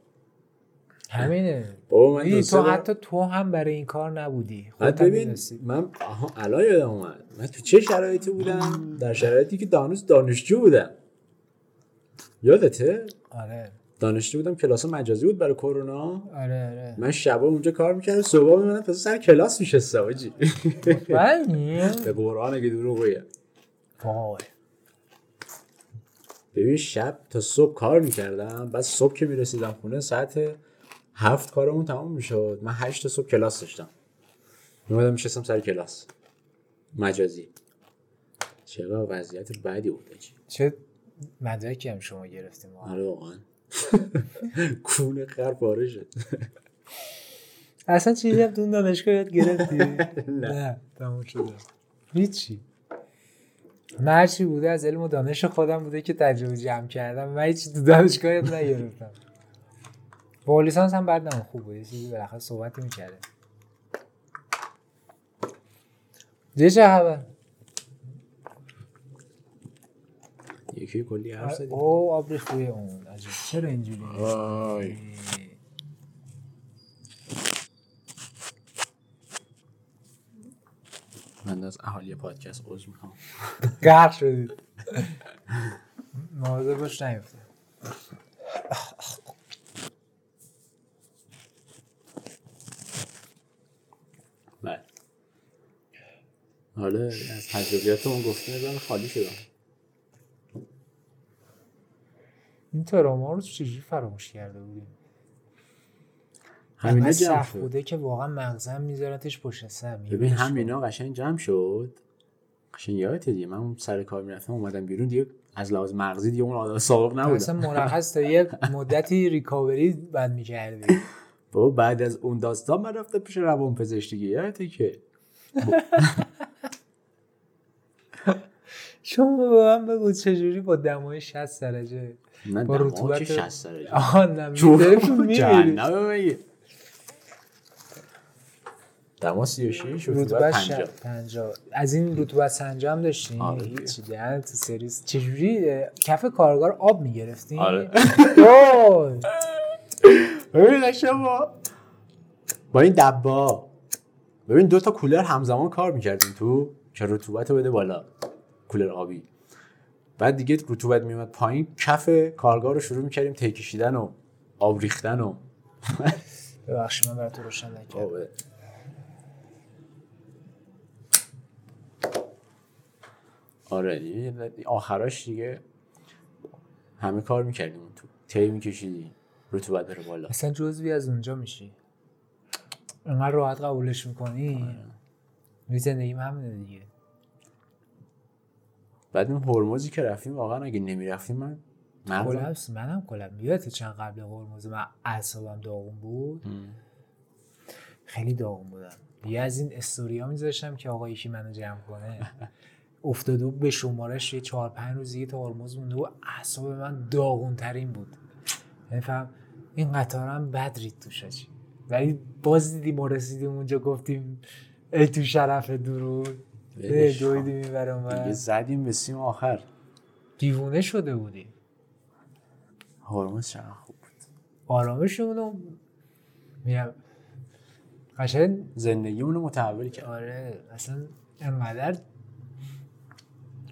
S2: همینه.
S1: بابا من
S2: تو حتی تو هم برای این کار نبودی. خودت
S1: ببین. من آها الان یادم اومد. من تو چه شرایطی بودم؟ در شرایطی که دانوس دانشجو بودم. یادته؟
S2: آره.
S1: دانشجو بودم کلاس مجازی بود برای کرونا.
S2: آره آره.
S1: من شبا اونجا کار می‌کردم صبح میمدم تا سر کلاس میشستم آجی. به قرآن اگه دروغ بگم.
S2: وای.
S1: ببین شب تا صبح کار می‌کردم بعد صبح که می‌رسیدم خونه ساعت هفت کارمون تمام می‌شد. من هشت صبح کلاس داشتم. میمدم میشستم سر کلاس. مجازی. چقدر وضعیت بدی بود.
S2: چه مدرکی هم شما گرفتیم.
S1: آره واقعا. کونه خر پاره شد.
S2: اصلا چیزی هم اون دانشگاه یاد گرفتی؟ نه. تموم شده هیچی. من هرچی بوده از علم و دانش خودم بوده که تجربه جمع کردم من هیچی تو دانشگاه یاد نگرفتم. با لیسانس هم بعد نمون خوب بود. یه چیزی بالاخره صحبتی می‌کرده دیگه چه خبر
S1: یکی کلی حرف زدی.
S2: او آب ریخت روی اون. عجب. چرا اینجوری؟
S1: وای من از اهالی پادکست عذر می‌خوام.
S2: غرق شدید مواظب باش نیفته
S1: بله حالا از تجربیاتمون گفتیم یه ذره خالی شدم.
S2: این تراما رو چجوری فراموش کرده بودیم
S1: همینا جمع شد.
S2: بوده که واقعا مغزم میذارتش پشت سر
S1: ببین همینا قشنگ جمع شد. قشنگ یادت دیگه من اون سر کار می‌رفتم اومدم بیرون دیگه از لحاظ مغزی دیگه اون آدم سابق
S2: اصلا
S1: نبودم.
S2: مرخص تا یه مدتی ریکاوری بعد می‌کردی.
S1: بابا بعد از اون داستان من رفتم پیش روان پزشک دیگه. یادته که
S2: شما به من بگو چجوری با دمای 60 درجه؟
S1: نه
S2: با
S1: دما
S2: رطوبت-
S1: که 60 درجه؟
S2: آها نمیده میمیری
S1: دما 36
S2: رطوبت
S1: رطوبت
S2: ش-
S1: 50
S2: پنجاه. از این رطوبت سنجا هم داشتیم
S1: آره.
S2: دهن تو سریس چجوری؟ کف کارگار آب می‌گرفتیم
S1: آره.
S2: اوه.
S1: ببین داشتم با با این دبا. ببین دو تا کولر همزمان کار می‌کردیم تو. که رطوبت رو بده بالا. کولر آبی. بعد دیگه رطوبت میومد پایین کف کارگاه رو شروع می‌کردیم تی کشیدن و آب ریختن و
S2: ببخشید من برای تو روشن نکردم.
S1: آره دیگه آخراش دیگه همه کار می‌کردیم تو. تی میکشیدی رطوبت بره بالا.
S2: اصلا جزوی از اونجا میشی. انقدر راحت قبولش می‌کنی. می زندگیم همینه دیگه.
S1: بعد اون هرمزی که رفتیم واقعا اگه نمی‌رفتیم من مغزم
S2: کلپس منم کلپ یادت چند قبل هرمز من اعصابم داغون بود؟ خیلی داغون بودم. یه از این استوریا میذاشتم که آقا یکی منو جمع کنه. افتاده بود به شمارش یه چهار پنج روز دیگه تا هرمز مونده و اعصاب من داغون ترین بود. یعنی فهم این قطارم بد رید توش. ولی باز دیدیم ما رسیدیم اونجا گفتیم ای تو شرف درود. دویدیم این برام
S1: دیگه زدیم به سیم آخر.
S2: دیوونه شده بودیم
S1: هرمز چقدر خوب بود.
S2: آرامشمون رو میگم قشنگ
S1: زندگیمون رو متحول کرد.
S2: آره اصلا انقدر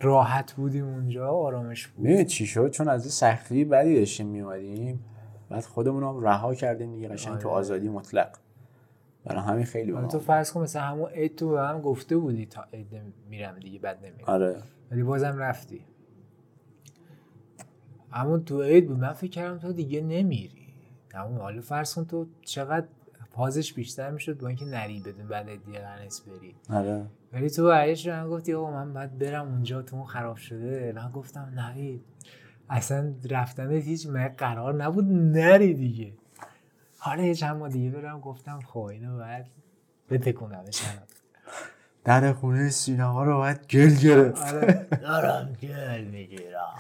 S2: راحت بودیم اونجا آرامش بود.
S1: می‌دونی چی شد؟ چون از این سختی بدی داشتیم میومدیم بعد خودمون رو رها کردیم دیگه قشنگ تو
S2: آره.
S1: آزادی مطلق. برای همین خیلی با
S2: تو فرض کن مثلا همون عید تو به من گفته بودی تا عید میرم دیگه بعد نمیرم
S1: آره.
S2: ولی بازم رفتی. همون تو عید بود من فکر کردم تو دیگه نمیری. همون حالا فرض کن تو چقدر پازش بیشتر می‌شد با اینکه نری بدون بعد دیگه قرار نیست بری.
S1: آره.
S2: ولی تو برگشت من گفتی آقا من باید برم اونجا تو اون خراب شده. من گفتم نوید اصلا رفتن هیچ من قرار نبود نری دیگه. حالا یه چند ماه دیگه برم گفتم خب اینو باید بتکونم شنم
S1: در خونه سینما رو باید گل گرفت.
S2: آره. دارم گل می‌گیرم.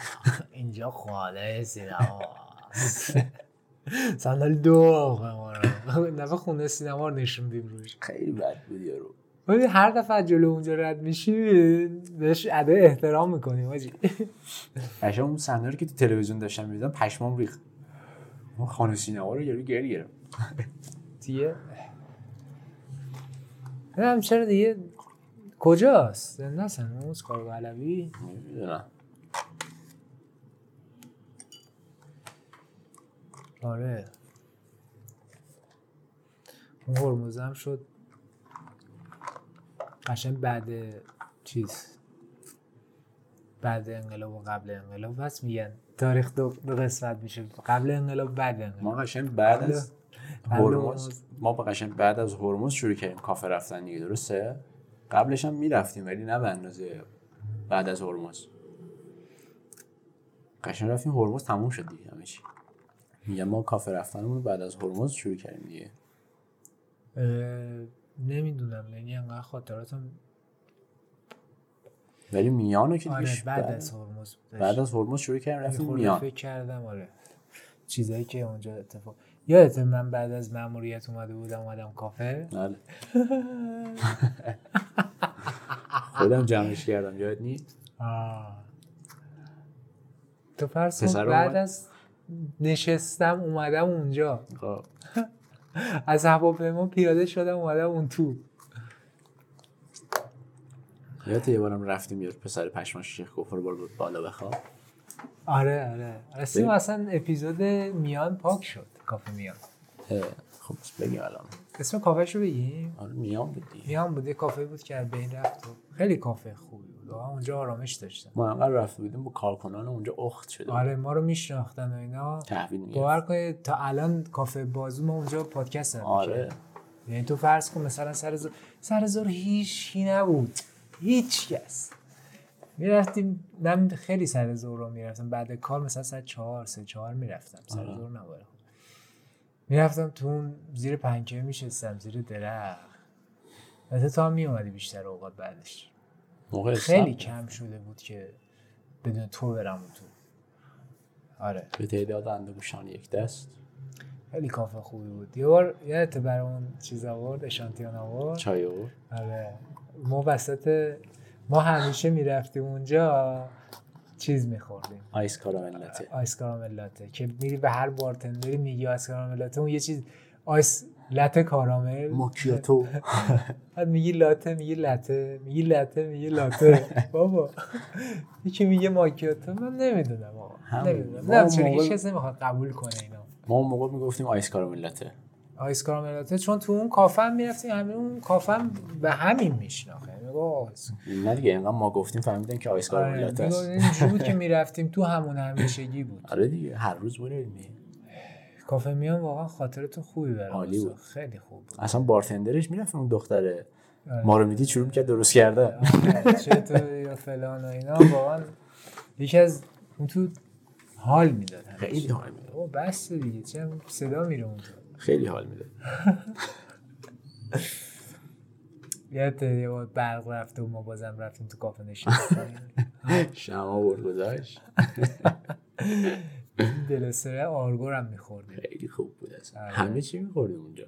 S2: اینجا خانه سینما صندلی دو ما نفع خونه سینما رو نشوندیم روش.
S1: خیلی بد بود یارو
S2: ولی هر دفعه از جلو اونجا رد میشی بهش ادای احترام می‌کنیم آجی
S1: قشنگ اون صحنه رو که تو تلویزیون داشتم می‌دیدم پشمام ریخت. اون خانه سینما رو یارو گل گرفت.
S2: دیگه نمی‌دونم چرا دیگه کجاست؟ زنده است هنوز کارگاه علوی؟
S1: نمی‌دونم.
S2: آره. اون هرمز هم شد. قشنگ بعد چیز بعد انقلاب و قبل انقلاب. بس میگن تاریخ دو, دو قسمت میشه. قبل انقلاب بعد انقلاب.
S1: ما قشنگ بعد
S2: قبل-
S1: از هرمز. ما با قشنگ بعد از هرمز شروع کردیم کافه رفتن دیگه درسته؟ قبلش هم می‌رفتیم ولی نه به اندازه بعد از هرمز. قشنگ رفتیم هرمز تموم شد دیگه همه چی. میگم ما کافه رفتنمون بعد از هرمز شروع کردیم دیگه.
S2: اه، نمی‌دونم یعنی انقدر خاطراتم
S1: ولی میانو که
S2: آره بعد
S1: بعد,
S2: از هرمز.
S1: بعد از هرمز شروع رفتیم
S2: خورده
S1: میان.
S2: فکر کردم آره. چیزایی که اونجا اتفاق یادت من بعد از مأموریت اومده بودم اومدم کافه
S1: بله. خودم جمعش کردم یاد نیست.
S2: تو
S1: پسر
S2: بعد؟ از نشستم اومدم اونجا.
S1: خب.
S2: از هواپیما پیاده شدم اومدم اون تو.
S1: یادت یه بارم رفتیم یه پسر پشماش شیخ گفت برو بالا- بالا بخواب.
S2: آره آره. رسیم
S1: ببین.
S2: اصلا اپیزود میان پاک شد کافه میان.
S1: خب بگیم الان.
S2: اسم کافهش رو بگیم؟
S1: آره میان بود
S2: میان بود یه کافه بود که بین رفت و خیلی کافه خوبی بود. واقعا اونجا آرامش داشتم
S1: ما انقدر رفته بودیم با کارکنان اونجا اخت شده بود.
S2: آره ما رو میشناختن و اینا.
S1: تحویل
S2: باور کنید تا الان کافه بازو ما اونجا پادکست
S1: آره.
S2: یعنی تو فرض کن مثلا سر زور سر زور هیچ نبود. هیچ کس می‌رفتیم من خیلی سر زور رو می‌رفتم. بعد کار مثلا ساعت چهار سه چهار می‌رفتم. سر. زور نباره می‌رفتم تو اون زیر پنکه میشستم زیر درخت. البته تو هم میومدی بیشتر اوقات بعدش. خیلی کم شده بود که بدون تو برم تو. آره.
S1: به تعداد اندگوشان یک دست؟
S2: خیلی کافه خوبی بود. یه بار یادت برای اون چیز آورد اشانتیون آورد.
S1: چای آورد؟
S2: آره. ما وسط ما همیشه می‌رفتیم اونجا چیز میخوردیم.
S1: آیس کارامل لته
S2: آیس کارامل لاته که میری به هر بارتندری میگی آیس کارامل لاته اون یه چیز ice لته کارامل.
S1: ماکیاتو.
S2: بعد میگی لاته میگی لته میگی لته میگی لاته بابا. یکی میگه ماکیاتو من نمی‌دونم آقا.
S1: همون.
S2: نمی‌دونم. نه چرا هیچ کس نمی‌خواد قبول کنه اینا
S1: ما اون موقع می‌گفتیم ice کارامل لته
S2: ice کارامل لاته چون تو اون کافه هم می‌رفتیم همین اون کافه هم به همین میشناخته ice
S1: نه دیگه اینقدر ما گفتیم فهمیدن که ice
S2: آره، میگه
S1: است.
S2: بود که می‌رفتیم تو همون همیشگی بود.
S1: آره دیگه هر روز دیگه.
S2: کافه میان واقعا خاطرت خوبی برام
S1: عالی بود.
S2: خیلی خوب بود.
S1: اصلا بارتندرش می‌رفت اون دختره
S2: آره.
S1: ما رو میدی شروع کرد درست کرده
S2: آره، چطور یا فلان و اینا واقعا یکی از اون تو حال می‌داد
S1: خیلی حال می‌داد.
S2: بس دیگه چه صدا میره اون تو
S1: خیلی حال میده.
S2: یادت یه بار برق رفته و ما بازم رفتیم تو کافه نشستیم.
S1: شما برد گذاشت
S2: دلستره آرگور هم میخوردیم.
S1: خیلی خوب بود اصلا.
S2: آره.
S1: همه چی میخوردیم اونجا.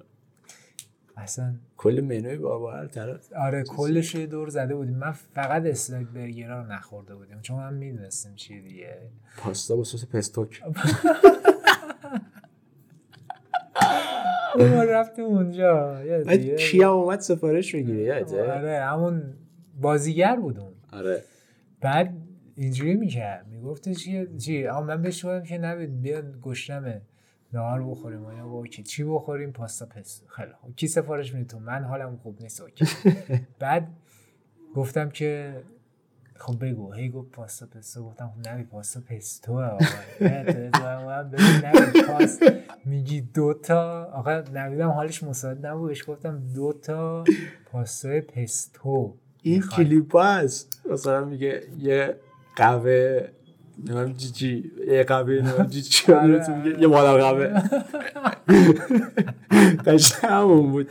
S2: اصلا
S1: کل منوی بابا هر طرف.
S2: آره کلش یه دور زده بودیم. من فقط اسلاک برگرها رو نخورده بودیم. چون من می‌دونستیم چیه دیگه.
S1: پاستا با سس پستوک
S2: ما رفتیم اونجا.
S1: بعد کیا اومد سفارش بگیره یادته
S2: آره همون بازیگر بود اون.
S1: آره.
S2: بعد اینجوری می‌کرد. میگفتش که چی؟ آقا من بهش گفتم که نوید بیا گشنمه نهار بخوریم. گفت okay. چی بخوریم؟ پاستا پستو خیلی کی سفارش میده تو؟ من حالم خوب نیست. okay. بعد گفتم که خب بگو هی گفت پاستا پستو گفتم خب نوید پاستا پستو پاس میگی دوتا آقا نویدم حالش مساعد نبود بهش گفتم دوتا پاستا پستو
S1: این. کلیپ هست مثلا میگه یه قهوه نمیم چی چی یه قهوه نمیم تو میگه یه مادر قهوه قشنگ همون بود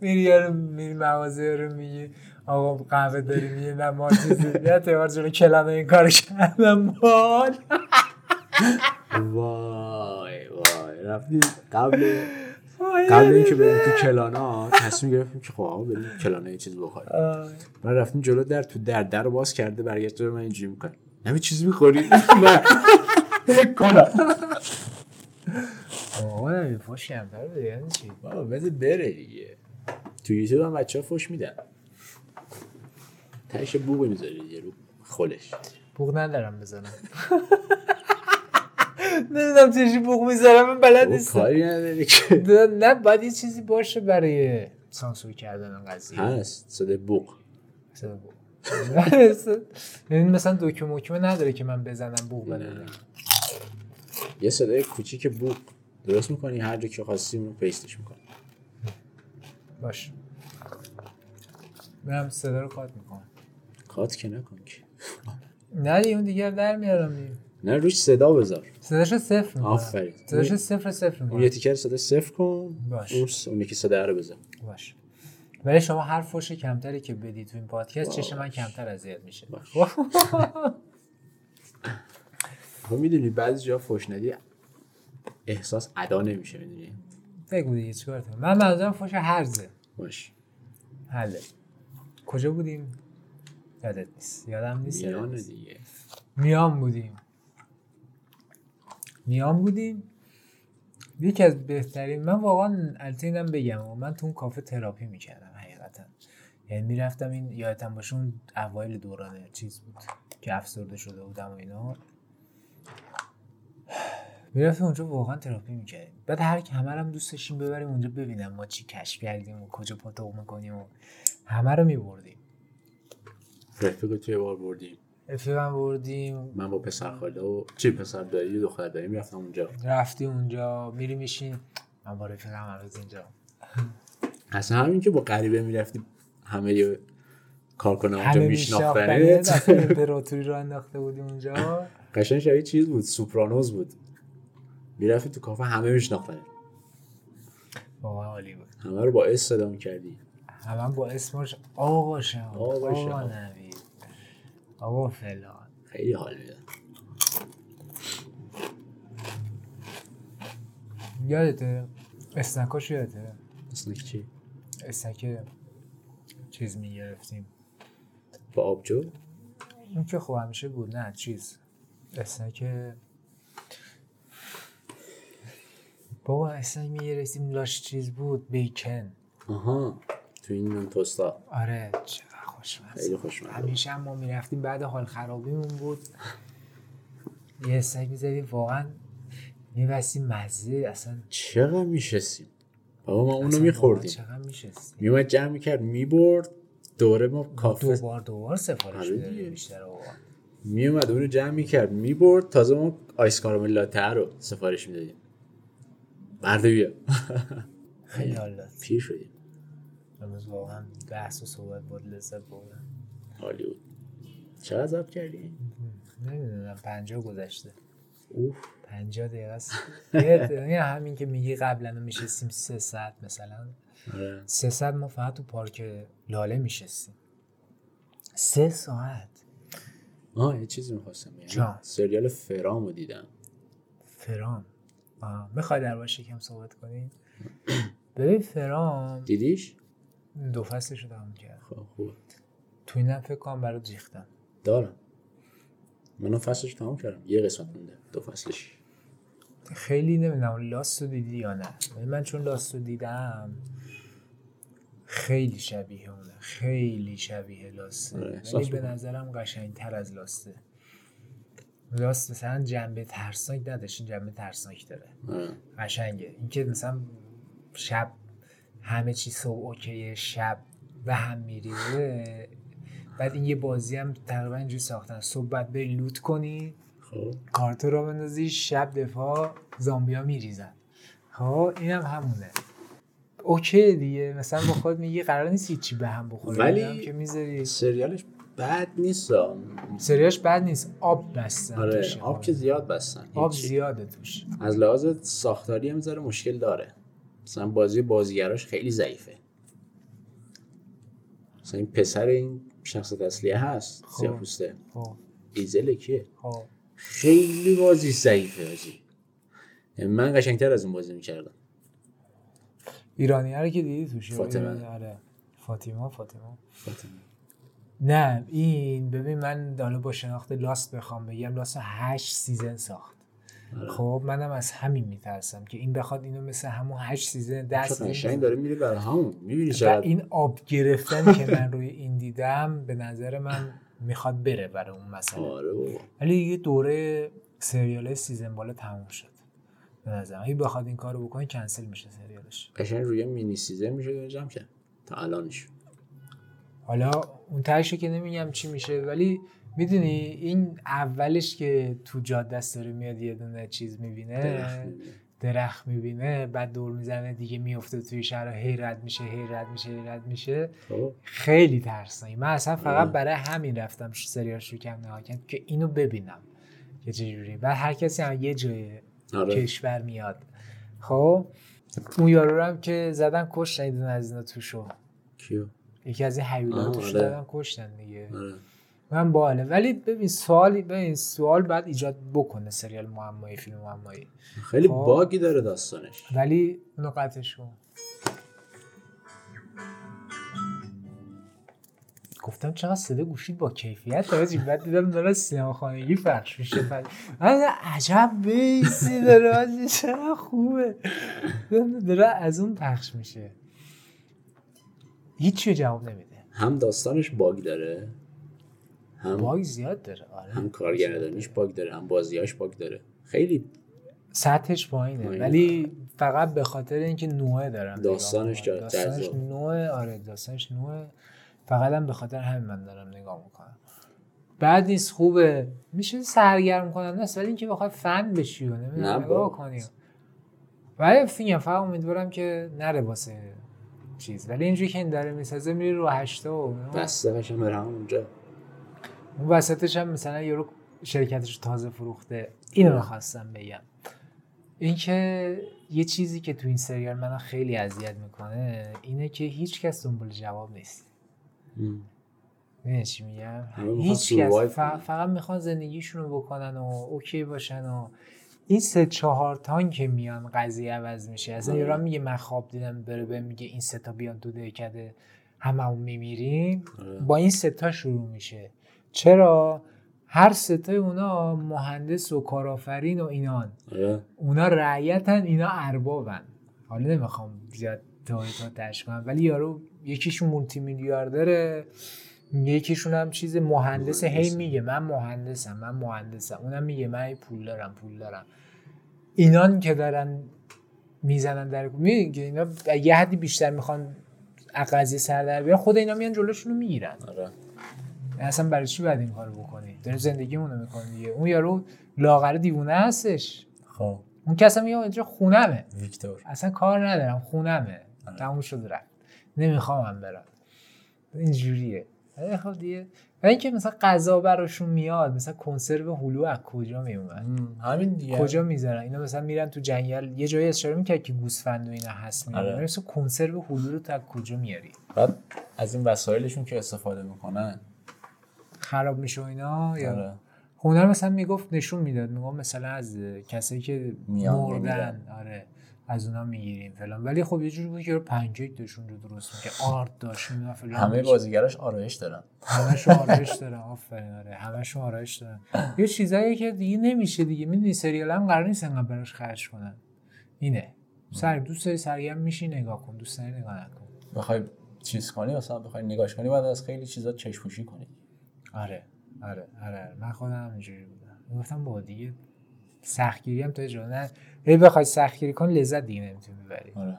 S2: میری یارو میری مغازه رو میگی آقا قهوه داری میگه نه ما چیزی. یه تیوار جلو کلمه این کار کردم. باد
S1: وای وای. رفتیم قبل قبل اینکه بریم تو کلانا تصمیم گرفتیم که خب آقا بریم کلانا یه چیز بخوریم. من رفتیم جلو در تو در در رو باز کرده برگشت رو من اینجوری می‌کنم نمی چیز می‌خوری؟ فکر کنم.
S2: آقا نمی فاش کمتر بده یعنی چی؟
S1: بابا بده بره دیگه. تو یوتیوب هم بچه ها فش میدن. تهش بوقی می‌ذاری یه رو خولش.
S2: بوق ندارم بزنم. نمی‌دونم چشی بوق می‌ذارم من بلد نیستم.
S1: کاری نداری که.
S2: نه باید یه چیزی باشه برای سانسور کردن قضیه.
S1: هست صدای بوق
S2: مثلا بوق. یعنی مثلا دکمه مکمه نداره که من بزنم بوق بدم
S1: یه صدای کوچیک بوق درست می‌کنی؟ هر جا که خواستی اونو پیستش می‌کنی.
S2: باش. برم صدا رو کات می‌کنم.
S1: کات که نکن که.
S2: نه دیگه اون دیگر در میارم دیگه.
S1: نه روش صدا بذار.
S2: صداشو صفر می‌کنم
S1: آفرین.
S2: صداشو صفر صفر
S1: اون یه تیکر صدا صفر کن.
S2: باش.
S1: اون س- اون یکی صدا رو بذار.
S2: باش. ولی شما هر فوش کمتری که بدید تو این پادکست چش من. کمتر اذیت میشه.
S1: خب می‌دونی بعضی جا فوش ندی احساس ادا نمیشه می‌دونی؟
S2: بگو دیگه چیکار من منظورم فوش هرزه
S1: باش.
S2: حله. کجا بودیم؟ یادت نیست. یادم نیست. نیست.
S1: دیگه.
S2: میام بودیم. میام بودیم. یکی از بهترین من واقعا البته اینم بگم و من تو اون کافه تراپی می‌کردم حقیقتا. یعنی می‌رفتم این یادتم باشه اون اوایل دوران چیز بود که افسرده شده بودم و اینا. می‌رفتیم اونجا واقعا تراپی می‌کردیم. بعد هر کی همه هم دوست داشتیم ببریم اونجا ببینم ما چی کشف کردیم و کجا پاتوق می‌کنیم و همه رو میبردیم.
S1: رفیق توی بار بردیم.
S2: رفیقم بردیم.
S1: من با پسر خاله و چی پسر دایی و دختر دایی می‌رفتم اونجا.
S2: رفتی اونجا میری میشین. من با رفیقم هنوز اینجا.
S1: اصلا همین که با غریبه می‌رفتی همه یه کارکنه اونجا
S2: همه
S1: میشناختنت
S2: امپراتوری رو انداخته بودیم اونجا.
S1: قشنگ شبیه چیز بود سوپرانوز بود. می‌رفتی تو کافه همه میشناختنت
S2: واقعا عالی بود.
S1: همه رو با اسم صدا می‌کردی.
S2: همه با اسمش آقا شما
S1: آقا
S2: آقا فلان.
S1: خیلی حال میده
S2: یادته؟ اسنکاش یادته؟
S1: اصلا چی؟
S2: اسنک چیز می‌گرفتیم.
S1: با آبجو؟
S2: اون که خب همیشه بود نه چیز. اسنک بابا اسنک می‌گرفتیم لاش چیز بود بیکن.
S1: آها تو این نون توستا
S2: آره خوشمزه.
S1: خیلی خوشمزه.
S2: همیشه هم ما می‌رفتیم بعد حال خرابیمون بود. یه اسنک می‌زدیم واقعا میبستیم مزه اصلا
S1: چقدر میشستیم؟ بابا ما اونو میخوردیم.
S2: چقدر میشستیم.
S1: میومد جمع می‌کرد می‌برد دوره ما کافه
S2: دوبار دوبار سفارش
S1: آره
S2: می‌دادیم. بیشتر
S1: میومد اونو جمع می‌کرد می‌برد تازه ما آیس کارامل لاته رو سفارش می‌دادیم. برده بیا.
S2: خیلی
S1: پیر شدیم.
S2: امروز واقعا بحث و صحبت بود لذت بردم
S1: عالی بود چقدر ضبط کردی؟
S2: نمی‌دونم پنجاه گذشته.
S1: اوف.
S2: پنجاه دقیقه است. یه- یعنی همین که میگی قبلا میشستیم سه ساعت مثلا.
S1: آره.
S2: سه ساعت ما فقط تو پارک لاله میشستیم. سه ساعت.
S1: آه یه چیزی می‌خواستم. بگم. سریال فرام رو دیدم.
S2: فرام. می‌خوای در باشه یکم صحبت کنی؟ ببین فرام.
S1: دیدیش؟
S2: دو فصلش رو تموم کرد
S1: خب خوب.
S2: تو اینم فکر کنم برات ریختم.
S1: دارم. منم فصلش تمام کردم. یه قسمت مونده. دو فصلش.
S2: خیلی نمی‌دونم لاست رو دیدی یا نه. من چون لاست رو دیدم خیلی شبیه اونه. خیلی شبیه لاسته
S1: آره،
S2: ولی به. نظرم قشنگتر از لاسته لاست مثلا جنبه ترسناک نداشت. این جنبه ترسناک داره.
S1: آره.
S2: قشنگه. اینکه مثلا شب همه چی صبح اوکیه شب و هم میریزه بعد این یه بازی هم تقریبا اینجوری ساختن. صبح باید بری لوت کنی
S1: خب.
S2: کارتو رو بندازی شب دفاع زامبیا میریزن. خب اینم همونه. اوکی دیگه. مثلا با خود میگی قرار نیست هیچی به هم بخوره.
S1: ولی-
S2: که می‌ذاری.
S1: سریالش بد نیست. آه.
S2: سریاش بد نیست. آب بستن
S1: آره. آب که زیاد بستن.
S2: آب. زیاده توش.
S1: از لحاظ ساختاری هم ذره مشکل داره. مثلا بازی بازیگراش خیلی ضعیفه. مثلا این پسر این شخصیت اصلیه هست
S2: خب.
S1: سیاپوسته.
S2: خب.
S1: ایزل کیه؟
S2: خب.
S1: خیلی بازی ضعیفه بازی یعنی من قشنگتر از اون بازی می‌کردم.
S2: ایرانی رو که دیدی توش
S1: فاطمه.
S2: آره. فاطیما فاطیما
S1: فاطمه.
S2: نه این ببین من حالا با شناخت لاست بخوام بگم لاست هشت season ساخت. خب منم از همین میترسم که این بخواد اینو مثل همون هشت
S1: season
S2: season
S1: قشنگ داره میره برای همون. می‌بینی
S2: و این آب گرفتن که من روی این دیدم به نظر من می‌خواد بره برای اون مسئله.
S1: آره
S2: ولی یه دوره سریال season بالا تموم شد. به نظرم. اگه بخواد این کارو بکنه کنسل میشه سریالش.
S1: قشنگ روی مینی سیزن میشه جمع کرد تا الانش.
S2: حالا اون تهشو که نمیگم چی میشه ولی می‌دونی این اولش که تو جاده است داره میاد یه دونه چیز می‌بینه
S1: درخت
S2: می‌بینه. بعد دور می‌زنه دیگه میفته توی شهر هی رد میشه هی رد میشه هی رد میشه.
S1: خب.
S2: خیلی ترسناکی من اصلا فقط
S1: آه.
S2: برای همین رفتم سریال شروع نگاه کردم که اینو ببینم که چجوری بعد هر کسی هم یه جای
S1: آره.
S2: کشور میاد. خب؟ اون یارو رو هم که زدن کشتن دونه از اینا توشو.
S1: کیو؟
S2: یکی از این حیولا
S1: آه،
S2: توش
S1: آره.
S2: زدن کشتن دیگه.
S1: آره.
S2: من باله ولی ببین سوالی ببین سوال بعد ایجاد بکنه سریال معمایی فیلم معمایی.
S1: خیلی
S2: خب.
S1: باگی داره داستانش.
S2: ولی کن گفتم چقدر صدا گوشید با کیفیت داره بعد دیدم داره سینما خانگی پخش میشه. بعد من عجب بیسی داره چقدر خوبه. داره از اون پخش میشه. هیچی جواب نمیده.
S1: هم داستانش باگ داره. هم
S2: باگ زیاد داره آره
S1: هم کارگردانیش باگ داره هم بازیاش باگ داره خیلی
S2: سطحش پایینه. ولی فقط به خاطر اینکه نوعه دارم
S1: داستانش. جا-
S2: داستانش. نوعه آره داستانش نوعه فقط هم به خاطر همین من دارم نگاه می‌کنم بعد نیست خوبه میشه سرگرم کننده است ولی اینکه بخوای فن بشی و. نگاه کنی ولی فیلم فقط امیدوارم که نره واسه چیز ولی اینجوری که این داره می‌سازه میری رو هشتا و.
S1: بسته قشنگ بره اونجا
S2: اون وسطش هم مثلا یورو شرکتش رو تازه فروخته. اینو می‌خواستم بگم. اینکه یه چیزی که تو این سریال منو خیلی اذیت می‌کنه اینه که هیچ کس دنبال جواب نیست. می‌دونی چی میگم؟ هیچ کس. فقط می‌خوان زندگیشون رو بکنن و اوکی باشن و این سه چهار تان که میان قضیه عوض میشه. اصلا. یارو میگه من خواب دیدم بره به میگه این سه تا بیان دو دهکده هممون میمیریم.
S1: آره.
S2: با این ستا شروع میشه. چرا؟ هر ستا اونا مهندس و کارآفرین و اینان.
S1: آره.
S2: اونا رعیتن اینا اربابن. حالا نمی‌خوام زیاد تایتا تش کنم ولی یارو یکیشون مولتی میلیاردره یکیشون هم چیز مهندس هی. میگه من مهندسم من مهندسم. اونم میگه من پول دارم پول دارم. اینان که دارن می‌زنن در میگه اینا یه حدی بیشتر می‌خوان قضیه سر در بیارن خود اینا میان جلوشون رو می‌گیرن.
S1: آره.
S2: اصلا برای چی باید این کارو بکنی؟ داری زندگیمونو می‌کنی دیگه. اون یارو لاغر دیوونه هستش.
S1: خب.
S2: اون کسا میگه اینجا خونمه.
S1: ویکتور.
S2: اصلا کار ندارم خونمه.
S1: آره.
S2: تموم شد رفت. نمی‌خوام هم برم. اینجوریه. ولی خب دیگه. و اینکه مثلا غذا براشون میاد مثلا کنسرو هلو از کجا میومد؟
S1: همین دیگه.
S2: کجا می‌ذارن؟ اینا مثلا میرن تو جنگل یه جایی اشاره می‌کرد که گوسفند و اینا هست میاد
S1: آره.
S2: مثلا کنسرو هلو رو تو از کجا میاری؟
S1: بعد از این وسایلشون که استفاده می‌کنن.
S2: خراب میشه و اینا یا
S1: آره.
S2: هنر مثلا می‌گفت نشون می‌داد می‌گفت مثلا از کسایی که مردن. آره از اونا می‌گیریم فلان. ولی خب یه جوری بود که پنکیک داشون رو درست می‌کرد آرت داشت اینا فلان
S1: همه. بازیگراش آرایش دارن.
S2: همشون آرایش دارن آفرین آره همشون آرایش دارن. یه چیزایی که دیگه نمیشه دیگه می‌دونی سریال هم قرار نیست انقدر براش خرج کنن. اینه. سر دوست داری سرگرم میشی نگاه کن. دوست داری نگاه نکن.
S1: بخوای چیز کنی مثلا بخوای نگاش کنی بعد از خیلی چیزا چشم پوشی کنی.
S2: آره آره آره من خودم همینجوری بودم. گفتم با دیگه سختگیری هم تا جا نه. هی بخوای سختگیری کن لذت دیگه نمی‌تونی ببری.
S1: آره.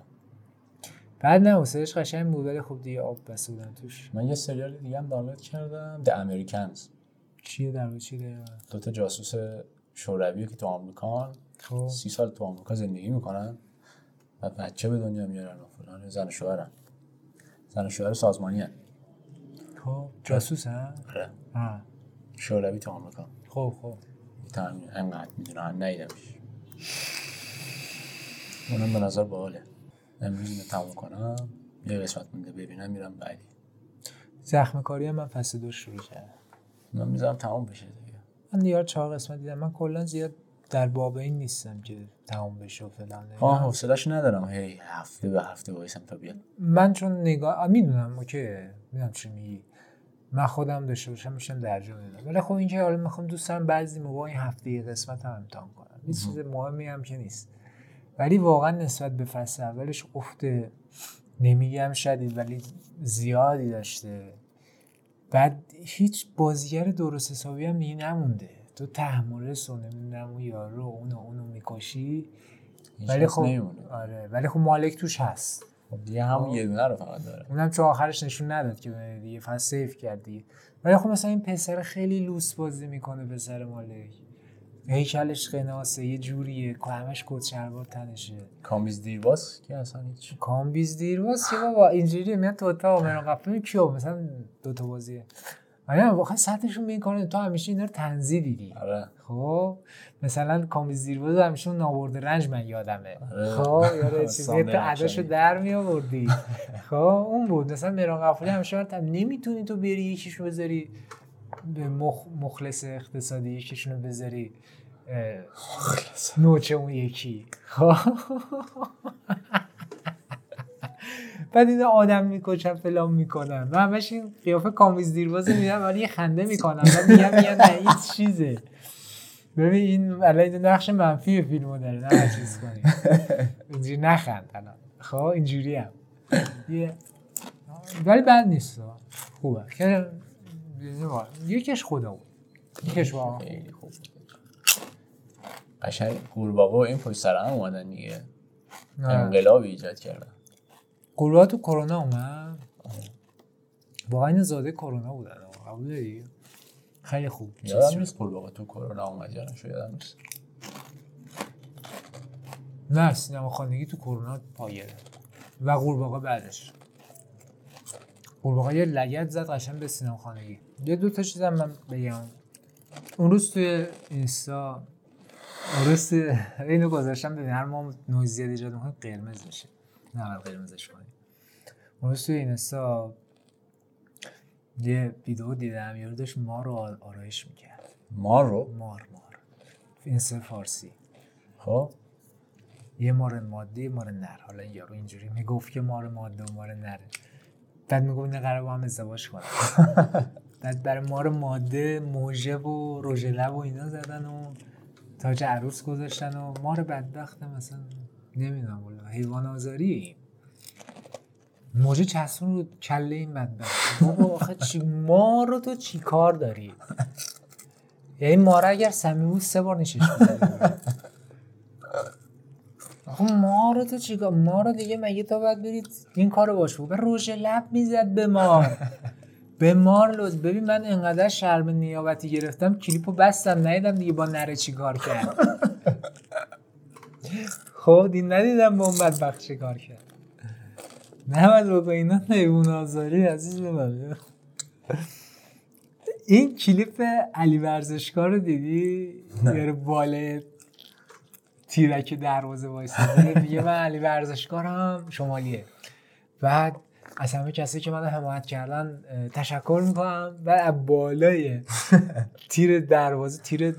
S2: بعد نه حسابش قشنگ بود ولی خب دیگه آب بسته بودن توش.
S1: من یه سریال دیگه هم دانلود کردم The Americans.
S2: چیه در واقع؟ چیه داره؟
S1: دو تا جاسوس شوروی که تو آمریکان
S2: خب.
S1: سی سال تو آمریکا زندگی می‌کنن و بچه به دنیا میارن و فلان. زن و شوهرن. زن و شوهر سازمانی هن.
S2: خب جاسوس ها؟
S1: آره
S2: ها.
S1: شوروی تو آمریکا.
S2: خب خب.
S1: تامین انقدر می‌دونم نیدمش. اونم به نظر باحاله. امروز اینو تموم کنم یه قسمت مونده ببینم میرم بعدی.
S2: زخم کاری هم من فصل دو شروع کردم.
S1: من می‌ذارم تموم بشه دیگه.
S2: من دیگه چهار قسمت دیدم. من کلا زیاد در باب این نیستم که تموم بشه و فلان.
S1: آه حوصله‌اش ندارم. هی هفته به هفته وایسم تا بیاد.
S2: من چون نگاه می‌دونم اوکی. می‌دونم چی میگی. من خودم داشته باشم میشم درجا می‌دونم ولی خب اینکه حالا می‌خوام دوست دارم بعضی موقع این هفته یه قسمت هم امتحان کنم. این چیز مهمی هم که نیست. ولی واقعا نسبت به فصل اولش افت نمیگم شدید ولی زیادی داشته. بعد هیچ بازیگر درست حسابی هم دیگه نمونده. تو تحملس و نمی‌دونم اون یارو اونو اونو می‌کشی. ولی خب. آره. ولی خب مالک توش هست.
S1: خب دیگه همون یه دونه رو فقط داره.
S2: اونم چون آخرش نشون نداد که بره دیگه فقط سیف کرد دیگه. ولی خب مثلا این پسر خیلی لوس بازی می‌کنه پسر مالک. هیکلش قناسه یه جوریه. که همش کت شلوار تنشه.
S1: کامیز دیرباز که اصلا هیچ؟
S2: کامبیز دیرواز که بابا اینجوری میاد تو تا مرا قفل. کیو؟ مثلا دو تا بازیه. ولی واقعا سطحشون می‌کنه تو همیشه اینا رو تنزی دیدی
S1: آره.
S2: خب مثلا کامبیز دیرواز همیشه اون نابرده رنج من یادمه.
S1: آره.
S2: خب یاد چیزی تو اداشو
S1: رخشانی.
S2: در می آوردی خب اون بود. مثلا مهران قفوری همیشه برات نمی‌تونی تو بری یکیشو بذاری به مخ... مخلص اقتصادی یکیشونو بذاری اه، نوچه اون یکی. خب. بعد اینا آدم می‌کشن فلان می‌کنن. و همش این قیافه کامیز دیرواز میدن ولی یه خنده می‌کنن و میگن میگن نه این چیزه. ببین این الان نقش منفی فیلمو داره. نه چیز کنی. اینجوری نخند الان. خب اینجوری هم. ولی بد نیست. خوبه. یکیش خدا بود یکیش واقعا
S1: خوب. قشنگ. قورباغه و این پشت سر هم اومدن دیگه. انقلابی ایجاد کردن.
S2: گروه تو کرونا اومد؟ واقعا این زاده کرونا بودن. قبول داری؟ خیلی خوب.
S1: یادم. نیست قورباغه تو کرونا اومد یا یادم نیست.
S2: نه سینما خانگی تو کرونا پایه. و قورباغه بعدش. قورباغه یه لگت زد قشنگ به سینما خانگی یه دو تا چیزم من بگم. اون روز توی اینستا اون روز اینو گذاشتم ببین هر ما نویز زیاد ایجاد می‌کنیم قرمز میشه. نه باید قرمزش کنیم. اون روز توی اینستا یه ویدیو دیدم یارو داشت مار رو آرایش می‌کرد.
S1: ما رو؟
S2: مار مار. اینستا فارسی.
S1: خب.
S2: یه مار ماده یه مار نر. حالا این یارو اینجوری می‌گفت که مار ماده و مار نره. بعد می‌گفت این قرار با هم ازدواج کنن بعد برای مار ماده موژه و رژ لب و اینا زدن و تاج عروس گذاشتن و مار بدبخت مثلا. نمی‌دونم والا حیوان آزاری. موجه چسبون رو کله این بدبخت بابا آخه چی؟ مار رو تو چی کار داری؟ یعنی ماره اگر سمی بود سه بار می‌زدی. آخه ما رو تو چیکار ما رو دیگه مگه تا باید برید این کارو باش به رژ لب می‌زد به مار. به مار لوز ببین من انقدر شرم نیابتی گرفتم کلیپو بستم ندیدم دیگه با نره چی کار کرد خب دین ندیدم با اون بدبخت چی کار کرد. نباید به اینا حیوان آزاری عزیز من. این کلیپ علی ورزشکار رو دیدی؟ یارو باله تیرک دروازه وایساده میگه من علی ورزشکارم شمالیه. بعد از همه کسی که من حمایت کردن تشکر می‌کنم. از بالای تیر دروازه تیر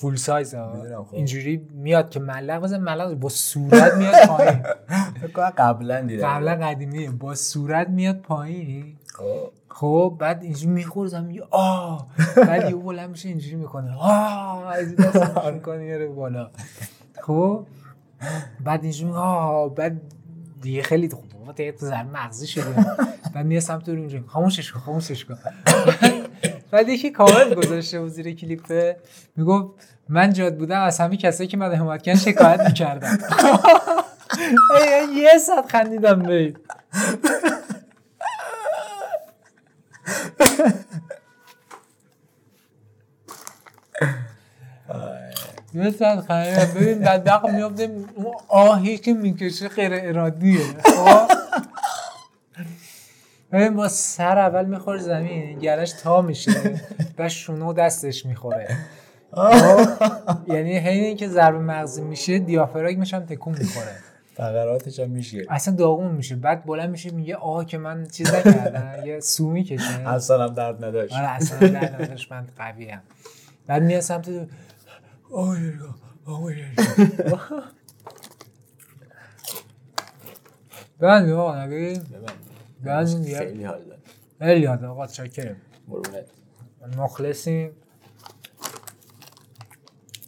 S2: فول سایز
S1: خب.
S2: اینجوری میاد که ملق بزن ملق با صورت میاد پایین.
S1: قبلا دیدم.
S2: قبلا قدیمیه. با صورت میاد پایین.
S1: خب.
S2: خب بعد اینجوری میخورزم میگه آه! بعد یه بلند میشه اینجوری می‌کنه. آه! از این دست می‌کنه میاره بالا. خب بعد اینجوری آه! بعد دیگه خیلی خوب بابا دیگه تو زن مغزی شده بعد میاد سمت رو اینجوری خاموشش کن خاموشش کن. بعد یکی کامنت گذاشته بود زیر کلیپه می‌گفت من جاد بودم از همه کسایی که من حمایت کردن شکایت می‌کردم. یه ساعت خندیدم به یه ساعت خندیدم. ببین بدبخت میفته اون آهی که می‌کشه غیر ارادیه. خب؟ ببین با سر اول می‌خوره زمین گرش تا میشه و شونو دستش می‌خوره؟ یعنی حین اینکه ضربه مغزی میشه دیافراگمش هم تکون می‌خوره.
S1: فقراتش هم میشه.
S2: اصلا داغون میشه. بعد بلند میشه میگه آه که من چیز نکردم یه سو می‌کشه.
S1: اصلا هم درد نداشت.
S2: آره اصلا در نداشت. من قویم. بعد میاد سمت آه یه نگاه، آه یه میگه
S1: خیلی حال داد
S2: خیلی یاد آقا چاکرم
S1: قربونت.
S2: مخلصیم.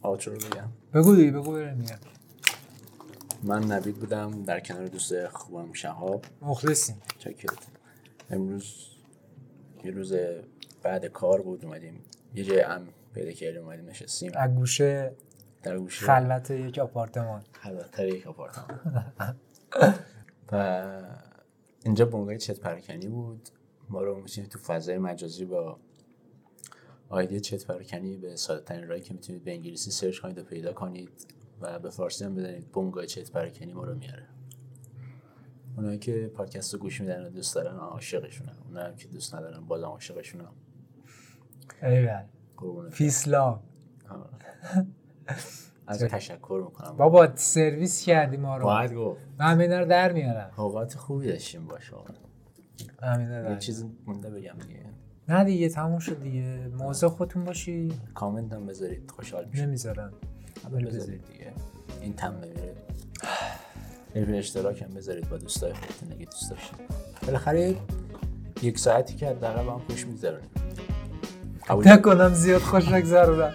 S1: آچو رو بگم
S2: بگو دیگه بگو بریم میگم
S1: من نوید بودم در کنار دوست خوبم شهاب.
S2: مخلصیم.
S1: چکرت امروز یه روز بعد کار بود اومدیم. یه جای ام پیدا کردیم اومدیم نشستیم.
S2: از گوشه
S1: در گوشه.
S2: خلوت یک آپارتمان.
S1: خلوتتر یک آپارتمان. و اینجا بنگاه چت پرکنی بود. ما رو می‌تونید تو فضای مجازی با آیدی چت پرکنی به ساده ترین راهی که می‌تونید به انگلیسی سرچ کنید و پیدا کنید و به فارسی هم بزنید بنگاه چت پرکنی ما رو میاره. اونایی که پادکست رو گوش میدن و دوست دارن عاشقشونم اونایی که دوست ندارن بازم عاشقشونم
S2: ایول.
S1: قربونت
S2: فیسلا
S1: از تشکر می‌کنم.
S2: بابا سرویس کردی ما رو.
S1: باید گفت.
S2: من همینا رو در میارم.
S1: اوقات خوبی داشتیم باشه
S2: همینا
S1: یه چیز مونده بگم دیگه.
S2: نه دیگه تموم شد دیگه. موضوع خودتون باشی.
S1: کامنت هم بذارید. خوشحال میشم.
S2: نمی‌ذارن
S1: همه بذارید. دیگه. این تم بمیره یه اشتراک هم بذارید با دوستای خودتون. اگه دوست داشتید. بالاخره یک ساعتی که حداقل با هم خوش میگذرونیم. قبول
S2: نکنم زیاد خوش نگذرونم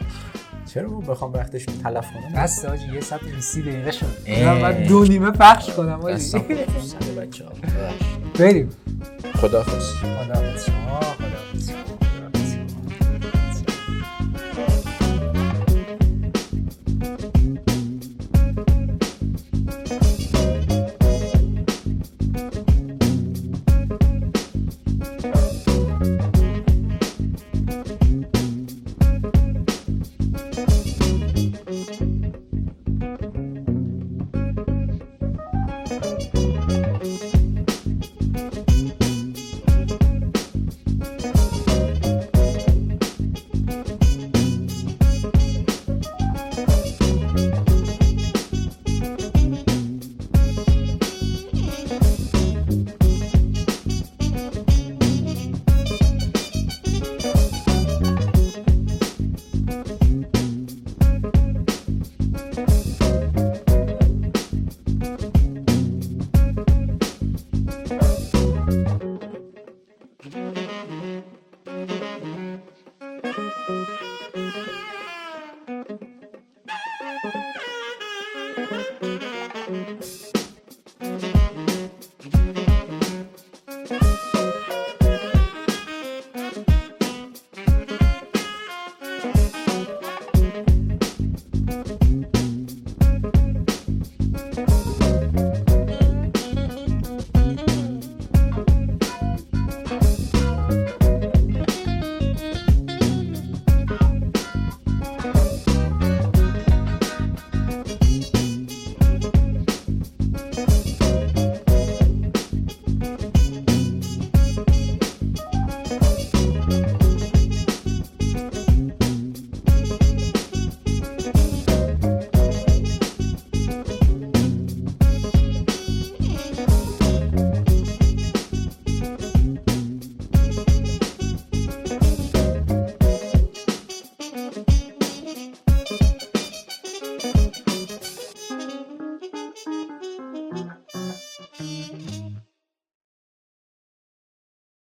S1: چرا ما بخوام وقتشون تلف کنم؟
S2: بس آجی یه ساعت و 20 دقیقه شد. من باید دو نیمه پخش کنم آجی. بریم.
S1: خدا خوش
S2: خدا شما.